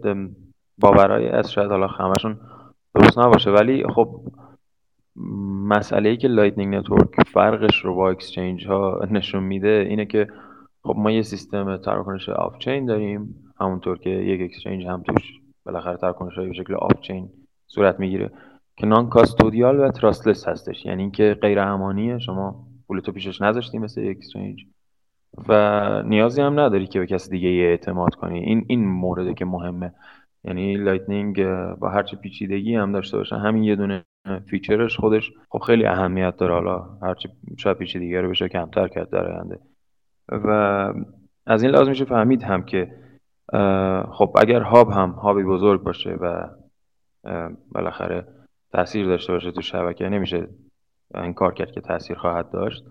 باورای از شاید حالا همشون درست نباشه ولی خب مسئله ای که Lightning Network فرقش رو با exchange ها نشون میده اینه که خب ما یه سیستم تراکنش off-chain داریم همونطور که یک exchange هم توش بالاخره تراکنش های به شکل off-chain صورت می‌گیره. که non-custodial و trustless هستش. یعنی اینکه غیر امانیه. شما پولتو پیشش نذاشتی مثل exchange و نیازی هم نداری که به کسی دیگه اعتماد کنی. این این مورده که مهمه. یعنی Lightning با هرچه پیچیدگی هم داشته باشه همین یه دونه feature ش خودش خب خیلی اهمیت داره. حالا هرچی شاید پیچیدگی رو بشه کمتر کرد در آینده. و از این لازم میشه فهمید هم که خب اگر hub هم hub ی بزرگ باشه و بالاخره تاثیر داشته باشه تو شبکه. نمیشه این کار کرد که تاثیر خواهد داشت.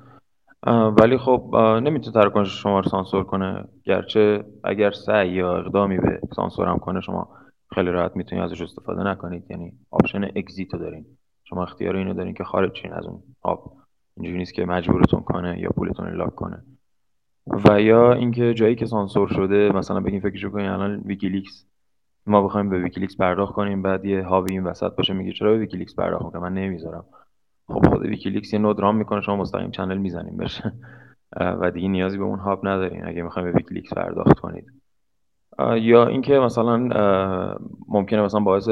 ولی خب نمی‌تونه تراکنش شما رو سانسور کنه. گرچه اگر سعی یا اقدامی به سانسور هم کنه شما خیلی راحت می‌تونید ازش استفاده نکنید. یعنی option exit رو دارین. شما اختیار اینو دارین که خارج شین از اون hub. اینجوری نیست که مجبورتون کنه یا پولتون lock کنه. و یا اینکه جایی که سانسور شده مثلا بگیم فکرشو کنین الان ویکیلیکس ما بخوایم به ویکیلیکس پرداخت کنیم بعد یه hub ی این وسط باشه میگه چرا به ویکیلیکس پرداخت کنم من نمی‌ذارم. خب خود ویکیلیکس یه node run می‌کنه شما مستقیم channel می‌زنین بهش و دیگه نیازی به اون hub ندارین اگه می‌خواین به ویکیلیکس پرداخت کنید. یا اینکه مثلا ممکنه مثلا باعث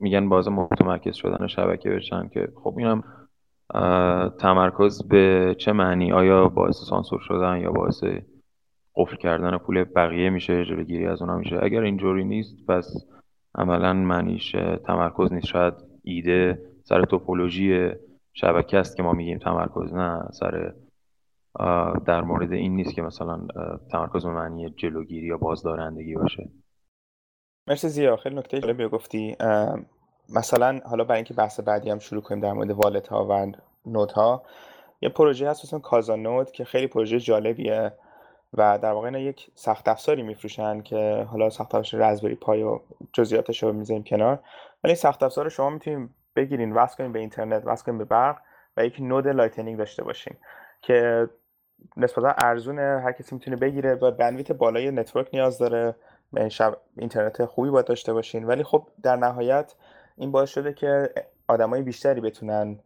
میگن باعث متمرکز شدن شبکه بشن که خب اینم تمرکز به چه معنی؟ آیا باعث سانسور شدن یا باعث قفل کردن پول بقیه میشه جلوگیری از اونا میشه. اگر اینجوری نیست پس عملا معنیش تمرکز نیست. شاید ایده سر توپولوژی شبکه است که ما میگیم تمرکز نه سر در مورد این نیست که مثلا تمرکز به معنی جلوگیری یا بازدارندگی باشه. مرسی زیا. خیلی نکته جالبی گفتی. مثلا حالا برای اینکه بحث بعدی هم شروع کنیم در مورد والت ها و نود ها یه پروژه هست اسم کازا نود که خیلی پروژه جالبیه. و در واقع اینا یک سخت افزاری میفروشن که حالا سخت افزار رزبری پای و جزئیاتش رو می‌ذاریم کنار. ولی سخت افزار رو شما می‌تونین بگیرین وصل کنین به اینترنت وصل کنین به برق و یک node Lightning داشته باشین که نسبتا ارزونه هر کسی می‌تونه بگیره و bandwidth بالای network نیاز داره. خب اینترنت خوبی باید داشته باشین. ولی خب در نهایت این باعث شده که آدمای بیشتری بتونن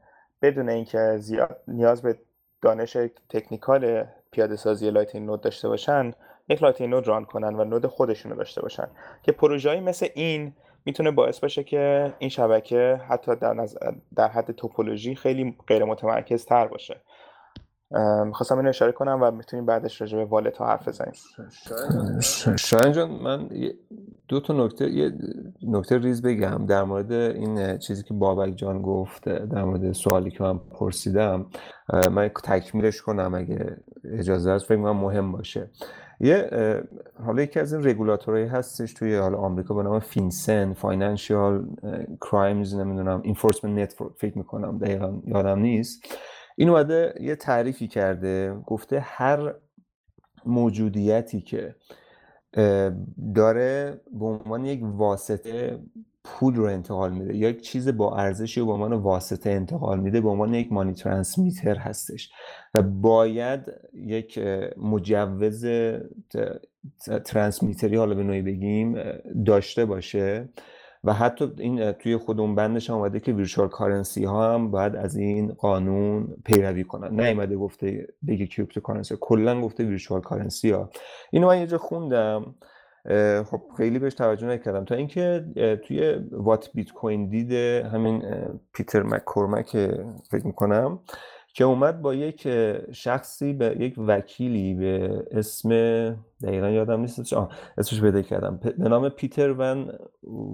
بدون اینکه زیاد نیاز به دانش technical پیاده سازی Lightning node داشته باشن یک Lightning node run کنن و node خودشون رو داشته باشن. که پروژه‌ای مثل این می‌تونه باعث باشه که این شبکه حتی در, در حد توپولوژی خیلی غیر متمرکز تر باشه. می‌خواستم اینو اشاره کنم و می‌تونیم بعدش راجع به wallet ها حرف بزنیم. شاید. جان من دو تا نکته یه نکته ریز بگم در مورد این چیزی که بابک جان گفت در مورد سوالی که من پرسیدم. من تکمیلش کنم اگه اجازه هست فکر مهم باشه. یه حالا یکی از این رگولاتورهایی هستش توی حالا آمریکا به نام FinCEN Financial Crimes نمی‌دونم Enforcement Network فکر می‌کنم دقیقا یادم نیست. این اومده یه تعریفی کرده گفته هر موجودیتی که داره به عنوان یک واسطه پول رو انتقال میده یا یک چیز با ارزشی رو به عنوان واسطه انتقال میده به عنوان یک money transmitter هستش و باید یک مجوز transmitter ی حالا به نوعی بگیم داشته باشه. و حتی این توی خود همون بندش هم اومده که virtual currency ها هم باید از این قانون پیروی کنن. نیومده گفته بگه cryptocurrency کلا گفته virtual currency ها. اینو من یه جا خوندم. خب خیلی بهش توجه نکردم. تا اینکه توی What Bitcoin Did همین پیتر مکورمک فکر می‌کنم که اومد با یک شخصی به یک وکیلی به اسم دقیقا یادم نیست آه اسمش پیدا کردم. به نام پیتر ون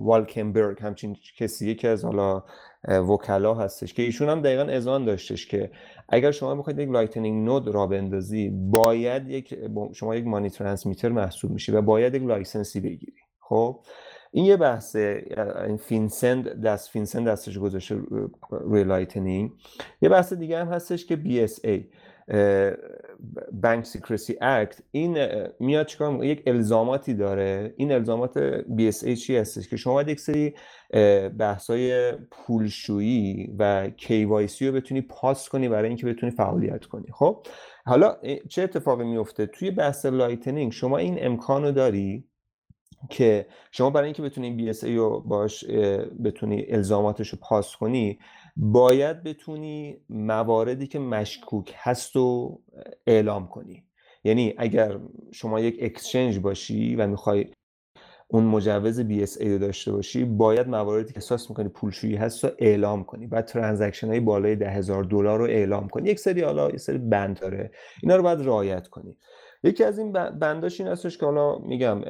والکنبرگ همچین کسی یکی از حالا وکلا هستش که ایشون هم دقیقا اذعان داشتش که اگر شما می‌خواید یک Lightning node راه بندازی باید یک شما یک money transmitter محسوب میشی و باید یک license ی بگیری. خب؟ این یه بحثه این FinCEN دست FinCEN دستش گذاشته روی Lightning. یه بحث دیگه هم هستش که BSA Bank Secrecy Act این میاد چیکار یک الزاماتی داره. این الزامات BSA چی هستش؟ که شما باید یک سری بحثای پولشویی و KYC رو بتونی پاس کنی برای اینکه بتونی فعالیت کنی. خب؟ حالا چه اتفاقی میفته توی بحث Lightning شما این امکان داری که شما برای اینکه بتونی BSA رو باش بتونی الزاماتش رو پاس کنی باید بتونی مواردی که مشکوک هست رو اعلام کنی. یعنی اگر شما یک exchange باشی و می‌خوای اون مجوز BSA رو داشته باشی باید مواردی که احساس می‌کنی پولشویی هست رو اعلام کنی. بعد transaction های بالای ده هزار دلار رو اعلام کنی. یک سری حالا یک سری بند داره. اینا رو باید رعایت کنی. یکی از این بنداش این هستش که حالا میگم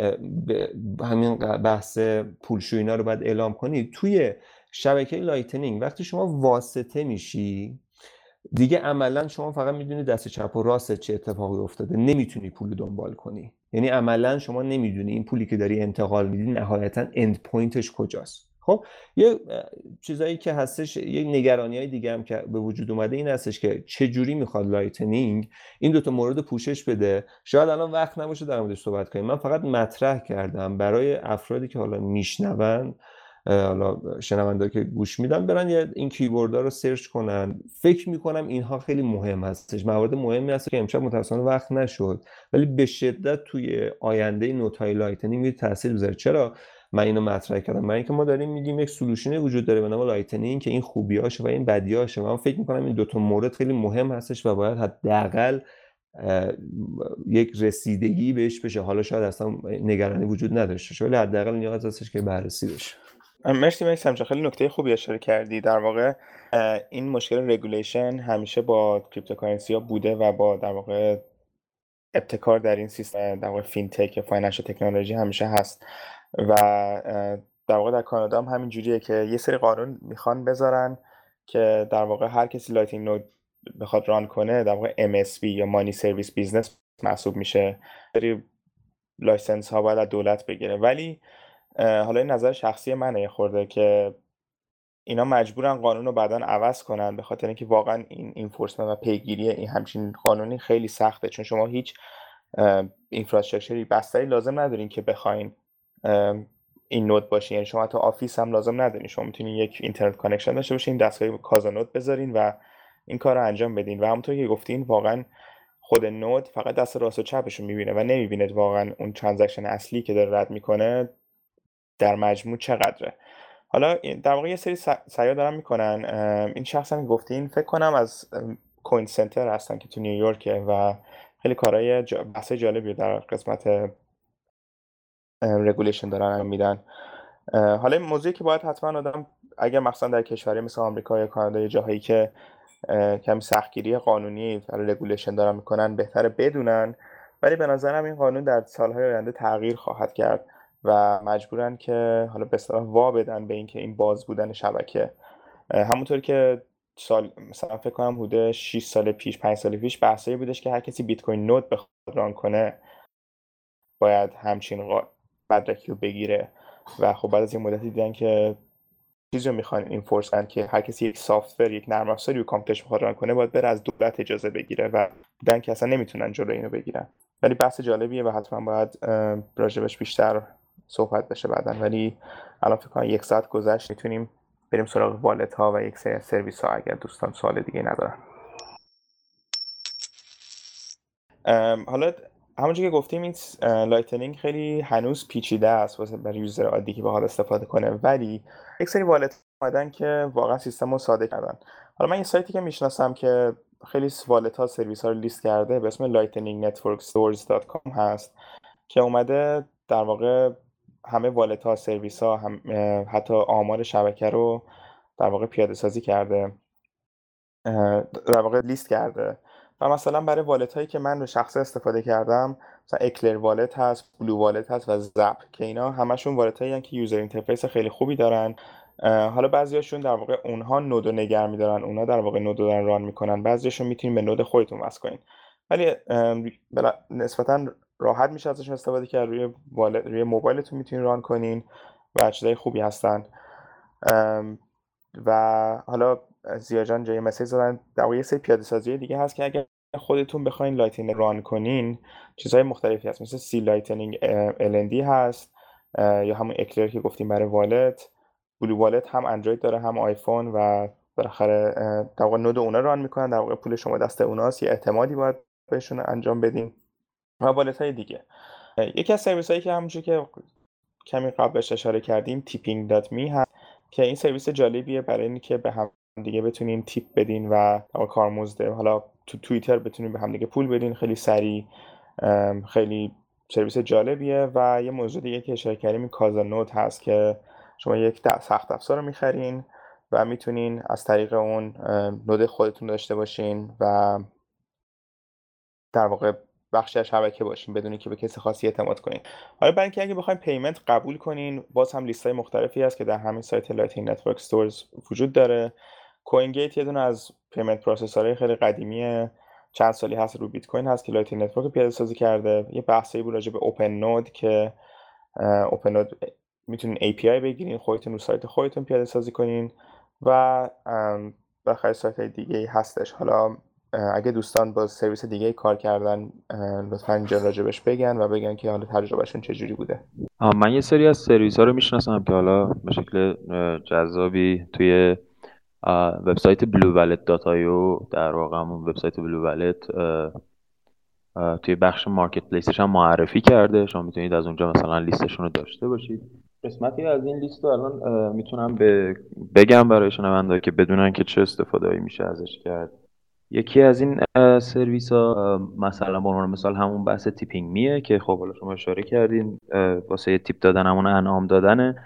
همین بحث پولشویی اینا رو باید اعلام کنی توی شبکه Lightning وقتی شما واسطه میشی دیگه عملا شما فقط می‌دونی دست چپ و راست چه اتفاقی افتاده نمی‌تونی پول دنبال کنی. یعنی عملا شما نمی‌دونی این پولی که داری انتقال میدی نهایتا endpoint ش کجاست. خب یه چیزایی که هستش یه نگرانی های دیگه هم که به وجود اومده این هستش که چه جوری می‌خواد Lightning این دوتا مورد پوشش بده. شاید الان وقت نباشه در موردش صحبت کنیم. من فقط مطرح کردم برای افرادی که حالا میشنون حالا شنونده که گوش میدن برن یه این keyword رو سرچ کنن. فکر می‌کنم اینها خیلی مهم هستش. موارد مهمی هست که امشب متاسفانه وقت نشد. ولی به شدت توی آینده node های Lightning تاثیر بذاره. چرا؟ من اینو مطرح کردم. من اینکه ما داریم میگیم یک solution ی وجود داره به نام Lightning که این خوبیاشه و این بدیاشه. من فکر می‌کنم این دو تا مورد خیلی مهم هستش و باید حداقل یک رسیدگی بهش بشه. حالا شاید اصلا نگرانی وجود نداشته ولی حداقل نیاز هستش که بررسی بشه. مرسی میسم خیلی نکته خوبی اشاره کردی. در واقع این مشکل regulation همیشه با cryptocurrency ها بوده و با در واقع ابتکار در این سیستم در واقع fintech یا financial technology همیشه هست. و در واقع در کانادا هم همین جوریه که یه سری قانون می‌خوان بذارن که در واقع هر کسی Lightning node بخواد run کنه در واقع MSB یا money service business محسوب میشه. سری license ها باید از دولت بگیره. ولی حالا این نظر شخصی منه خورده که اینا مجبورن قانون رو بعدا عوض کنن به خاطر اینکه واقعا این enforcement و پیگیری این همچین قانونی خیلی سخته. چون شما هیچ infrastructure ی بستری لازم ندارین که بخواین این node باشه یعنی شما تو office هم لازم ندارین. شما می‌تونین یک internet connection داشته باشین دستگاه Casa node بذارین و این کار رو انجام بدین. و همونطور که گفتین واقعا خود node فقط دست راست و چپش رو می‌بینه و نمی‌بینه واقعا اون transaction اصلی که داره رد می‌کنه در مجموع چقدره. حالا در واقع یه سری سعیا دارن می‌کنن. این شخص هم گفتین فکر کنم از Coin Center هستن که تو نیویورکه و خیلی کارهای بحث جالبی در قسمت regulation دارن میدن. حالا این موضوعی که باید حتما آدم اگر مثلا در کشوری مثل آمریکا یا کانادا یا جاهایی که کمی سختگیری قانونی برای رگولیشن دارن می‌کنن بهتره بدونن. ولی به نظرم این قانون در سالهای آینده تغییر خواهد کرد و مجبورن که حالا به اصطلاح وا بدن به اینکه این باز بودن شبکه. همونطور که سال مثلا فکر کنم حدود 6 سال پیش 5 سال پیش بحثایی بودش که هر کسی بیت کوین نود بخواد ران کنه باید همچین مدرکی رو بگیره. و خب بعد از این مدتی دیدن که چیزی رو می‌خوان این فورسن که هر کسی یک سافتور یک نرم افزاری رو کامپیوترش بخواد ران کنه باید بره از دولت اجازه بگیره و دیدن که اصلا نمی‌تونن جلو اینو بگیرن. ولی بحث جالبیه و حتما باید راجبش بیشتر صحبت بشه بعدا. ولی الان فکر کنم یک ساعت گذشت می‌تونیم بریم سراغ والت ها و یک سری سرویس ها اگر دوستان سوال دیگه ندارن. حالا همونجور که گفتیم این Lightning خیلی هنوز پیچیده است واسه برای user عادی که بخواد استفاده کنه. ولی یک سری wallet اومدن که واقعا سیستم رو ساده کردن. حالا من یه سایتی که می‌شناسم که خیلی wallet ها سرویس ها رو لیست کرده به اسم lightningnetworkstores.com هست که اومده در واقع همه wallet ها سرویس ها هم حتی آمار شبکه رو در واقع پیاده سازی کرده در واقع لیست کرده. و مثلا برای wallet هایی که من رو شخص استفاده کردم مثلا Eclair Wallet هست BlueWallet هست و Zap که اینا همشون wallet هایی که user interface خیلی خوبی دارن. حالا بعضیاشون در واقع اونها node نگه میدارن اونها در واقع node دارن run می‌کنن. بعضیاشون می‌تونین به node خودتون وصل کنین. ولی نسبتا راحت میشه ازش استفاده کرد. روی روی موبایلتون می‌تونین run کنین و چیزای خوبی هستن. و حالا ضیا جان جای message زدن. در یه سری پیاده سازی دیگه هست که اگر خودتون بخواین Lightning run کنین چیزهای مختلفی هست. مثل c-lightning LND هست یا همون Eclair که گفتیم برای wallet. BlueWallet هم اندروید داره هم آیفون و بالاخره در واقع node اونا run می‌کنن. در واقع پول شما دست اوناست یه اعتمادی باید بهشون انجام بدین. و wallet های دیگه یکی از سرویس هایی که همونجور که کمی قبلش اشاره کردیم می هست که این سرویس جالبیه برای اینکه به هم دیگه بتونین تیپ بدین و کارمزد حالا تو توییتر بتونین به هم دیگه پول بدین خیلی سریع خیلی سرویس جالبیه و یه موضوع دیگه که اشاره کردیم کازا نوت هست که شما یک سخت افزار رو می‌خرین و می‌تونین از طریق اون نود خودتون داشته باشین و در واقع بخشی از شبکه باشین بدونی که به کسی خاصی اعتماد کنین. حالا برای اینکه اگه بخوایم payment قبول کنین باز هم لیست های مختلفی هست که در همین سایت Lightning Network Stores وجود داره. CoinGate یه دونه از payment processor های خیلی قدیمی چند سالی هست رو بیت کوین هست که Lightning Network پیاده سازی کرده. یه بحثی بود راجع به OpenNode که OpenNode می‌تونین API بگیرین خودتون رو سایت خودتون پیاده سازی کنین و بخیر سایت دیگه هستش. حالا اگه دوستان با سرویس دیگه کار کردن لطفا اینجا راجبش بگن و بگن که حالا تجربهشون چجوری بوده. من یه سری از سرویس ها رو می‌شناسم که حالا به شکل جذابی توی وبسایت bluewallet.io در واقع همون وبسایت بلو توی بخش مارکت پلیسش هم معرفی کرده. شما می‌تونید از اونجا مثلا لیستشون رو داشته باشید. قسمتی از این لیست رو الان می‌تونم بگم برای شنوندهایی که بدونن که چه استفاده میشه ازش کرد. یکی از این سرویس ها مثلا به عنوان مثال همون بحث Tippin.me ه که خب حالا شما اشاره کردین واسه tip دادن همون انعام دادنه.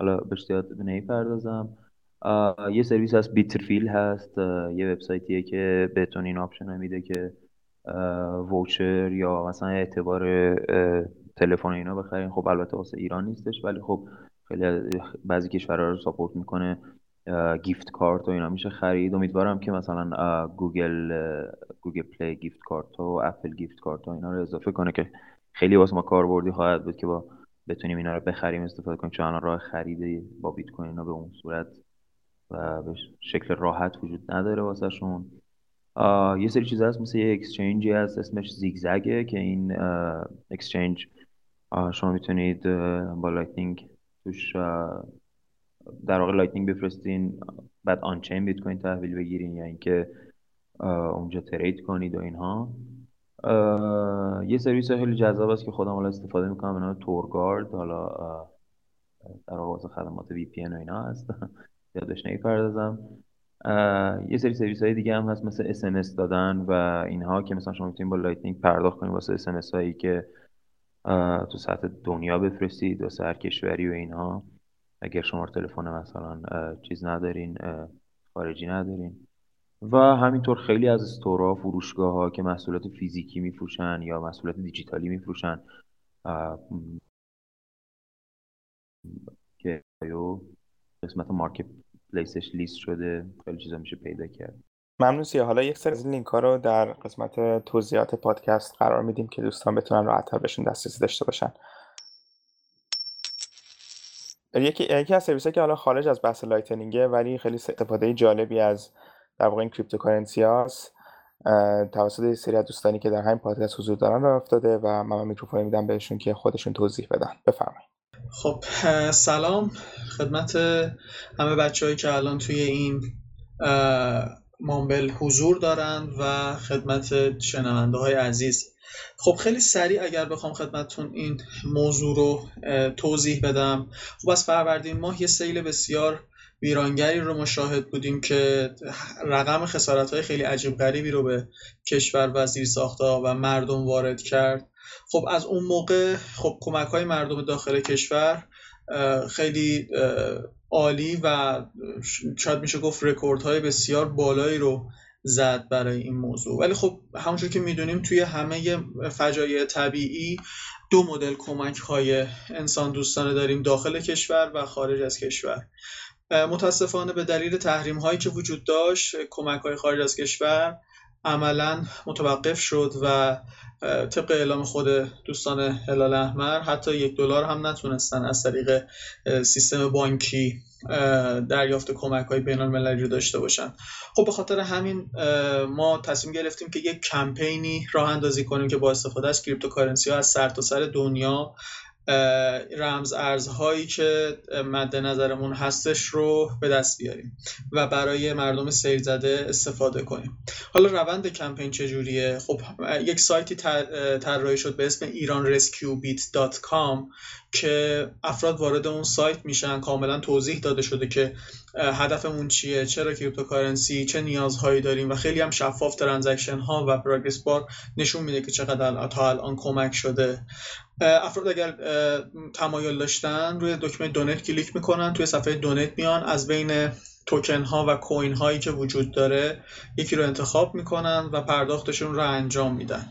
حالا بهش زیاد نمی‌پردازم یه سرویس هست Bitrefill هست. یه وبسایتیه که بهتون این option میده که voucher یا مثلا اعتبار تلفن اینا بخرین. خب البته واسه ایران نیستش ولی خب خیلی بعضی کشورها رو support می‌کنه. gift card و اینا میشه خرید. امیدوارم که مثلا Google Google Play gift card و Apple gift card و اینا رو اضافه کنه که خیلی واسه ما کاربردی خواهد بود که با بتونیم اینا رو بخریم استفاده کنیم. چون الان راه خرید با بیت کوین به اون صورت و به شکل راحت وجود نداره واسه شون یه سری چیز هست مثل یه exchange ی هست اسمش ZigZag ه که این exchange شما می‌تونید با Lightning توش در واقع Lightning بفرستین بعد on-chain بیت کوین تحویل بگیرین یا اینکه اونجا trade کنید و اینها. یه سرویس خیلی جذاب است که خودم حالا استفاده می‌کنم به نام TorGuard حالا در واقع خدمات VPN و اینا هست. یادش نمی‌پردازم. یه سری سرویس های دیگه هم هست مثل SMS دادن و اینها که مثلا شما می‌تونید با Lightning پرداخت کنید واسه SMS هایی که تو سطح دنیا بفرستید واسه هر کشوری و اینها. اگر شما تلفن مثلا چیز ندارین خارجی ندارین. و همینطور خیلی از store ا فروشگاه ها که محصولات فیزیکی میفروشن یا محصولات دیجیتالی میفروشن. که قسمت market پلیسش لیست شده خیلی چیزا میشه پیدا کرد. ممنون سیاه. حالا یک سری از لینک ها رو در قسمت توضیحات پادکست قرار میدیم که دوستان بتونن راحتتر بهشون دسترسی داشته باشن. یکی یکی از سرویس که حالا خارج از بحث Lightning ه ولی خیلی استفاده جالبی از در واقع این cryptocurrency هاست توسط سری از دوستانی که در همین پادکست حضور دارن راه افتاده و من میکروفون میدم بهشون که خودشون توضیح بدن. بفرمایید. خب سلام خدمت همه بچههایی که الان توی این مامبل حضور دارند و خدمت شنونده های عزیز. خب خیلی سریع اگر بخوام خدمتتون این موضوع رو توضیح بدم. خب از فروردین ماه یه سیل بسیار ویرانگری رو مشاهد بودیم که رقم خسارت های خیلی عجیب غریبی رو به کشور و زیر و مردم وارد کرد. خب از اون موقع خب کمک های مردم داخل کشور خیلی عالی و شاید میشه گفت رکورد های بسیار بالایی رو زد برای این موضوع. ولی خب همونجور که می‌دونیم توی همه فجایع طبیعی دو مدل کمک های انسان دوستانه داریم داخل کشور و خارج از کشور. متاسفانه به دلیل تحریم هایی که وجود داشت کمک های خارج از کشور عملا متوقف شد و طبق اعلام خود دوستان هلال احمر حتی یک دلار هم نتونستن از طریق سیستم بانکی دریافت کمک های بین المللی رو داشته باشن. خب به خاطر همین ما تصمیم گرفتیم که یک کمپینی راه اندازی کنیم که با استفاده از cryptocurrency ها از سرتاسر سر دنیا رمز ارزهایی که مد نظرمون هستش رو به دست بیاریم و برای مردم سیل زده استفاده کنیم. حالا روند کمپین چجوریه؟ خب یک سایتی طراحی شد به اسم iranrescuebit.com که افراد وارد اون سایت میشن کاملا توضیح داده شده که هدفمون چیه چرا cryptocurrency چه نیازهایی داریم و خیلی هم شفاف transaction ها و progress bar نشون میده که چقدر تا الان کمک شده. افراد اگر تمایل داشتن روی دکمه donate کلیک می‌کنن توی صفحه donate میان از بین توکن ها و کوین هایی که وجود داره یکی رو انتخاب می‌کنن و پرداختشون رو انجام میدن.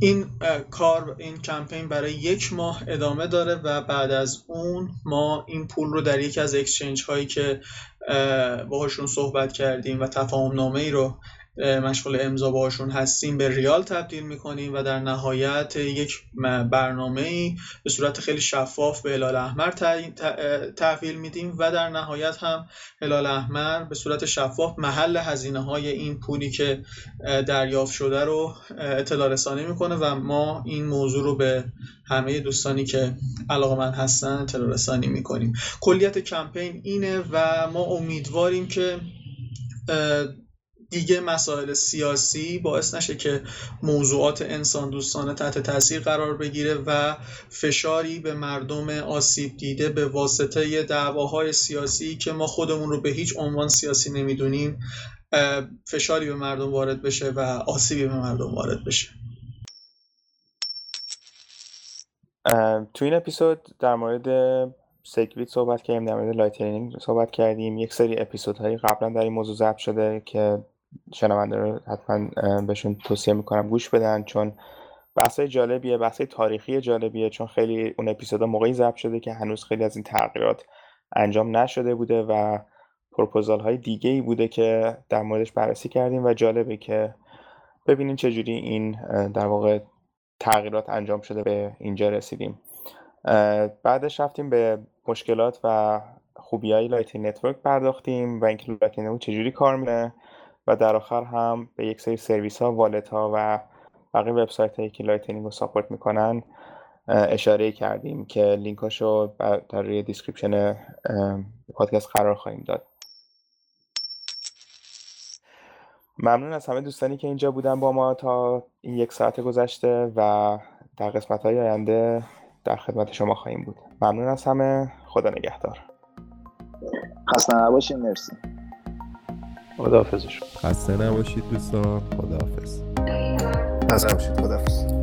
این کار این کمپین برای یک ماه ادامه داره و بعد از اون ما این پول رو در یکی از اکسچنج هایی که باهاشون صحبت کردیم و تفاهم نامه ای رو مشغول امضا باشون هستیم به ریال تبدیل می‌کنیم و در نهایت یک برنامه ای به صورت خیلی شفاف به هلال احمر تحویل میدیم و در نهایت هم هلال احمر به صورت شفاف محل هزینه های این پولی که دریافت شده رو اطلاع رسانی می‌کنه و ما این موضوع رو به همه دوستانی که علاقه من هستن اطلاع رسانی می‌کنیم. کلیت کمپین اینه و ما امیدواریم که دیگه مسائل سیاسی باعث نشه که موضوعات انسان دوستانه تحت تاثیر قرار بگیره و فشاری به مردم آسیب دیده به واسطه دعواهای سیاسی که ما خودمون رو به هیچ عنوان سیاسی نمی‌دونیم فشاری به مردم وارد بشه و آسیبی به مردم وارد بشه. تو این اپیزود در مورد SegWit صحبت کردیم در مورد Lightning صحبت کردیم. یک سری اپیزودهایی قبلا در این موضوع ضبط شده که شنونده رو حتما بهشون توصیه می‌کنم گوش بدن چون بحثای جالبیه بحثای تاریخی جالبیه چون خیلی اون اپیزودا موقعی ضبط شده که هنوز خیلی از این تغییرات انجام نشده بوده و پروپوزال های دیگه ای بوده که در موردش بررسی کردیم و جالبه که ببینین چجوری این در واقع تغییرات انجام شده به اینجا رسیدیم. بعدش رفتیم به مشکلات و خوبی های Lightning Network پرداختیم و اینکه Lightning چجوری کار می‌کنه. و در آخر هم به یک سری سرویس ها wallet ها و بقیه وبسایت هایی که Lightning رو support می‌کنن اشاره کردیم که لینک هاشو در روی description پادکست قرار خواهیم داد. ممنون از همه دوستانی که اینجا بودن با ما تا این یک ساعت گذشته و در قسمت های آینده در خدمت شما خواهیم بود. ممنون از همه. خدا نگهدار. خسته نباشید مرسی. خداحافظش خسته نباشید دوستان. خداحافظ. خسته نباشید. خداحافظ.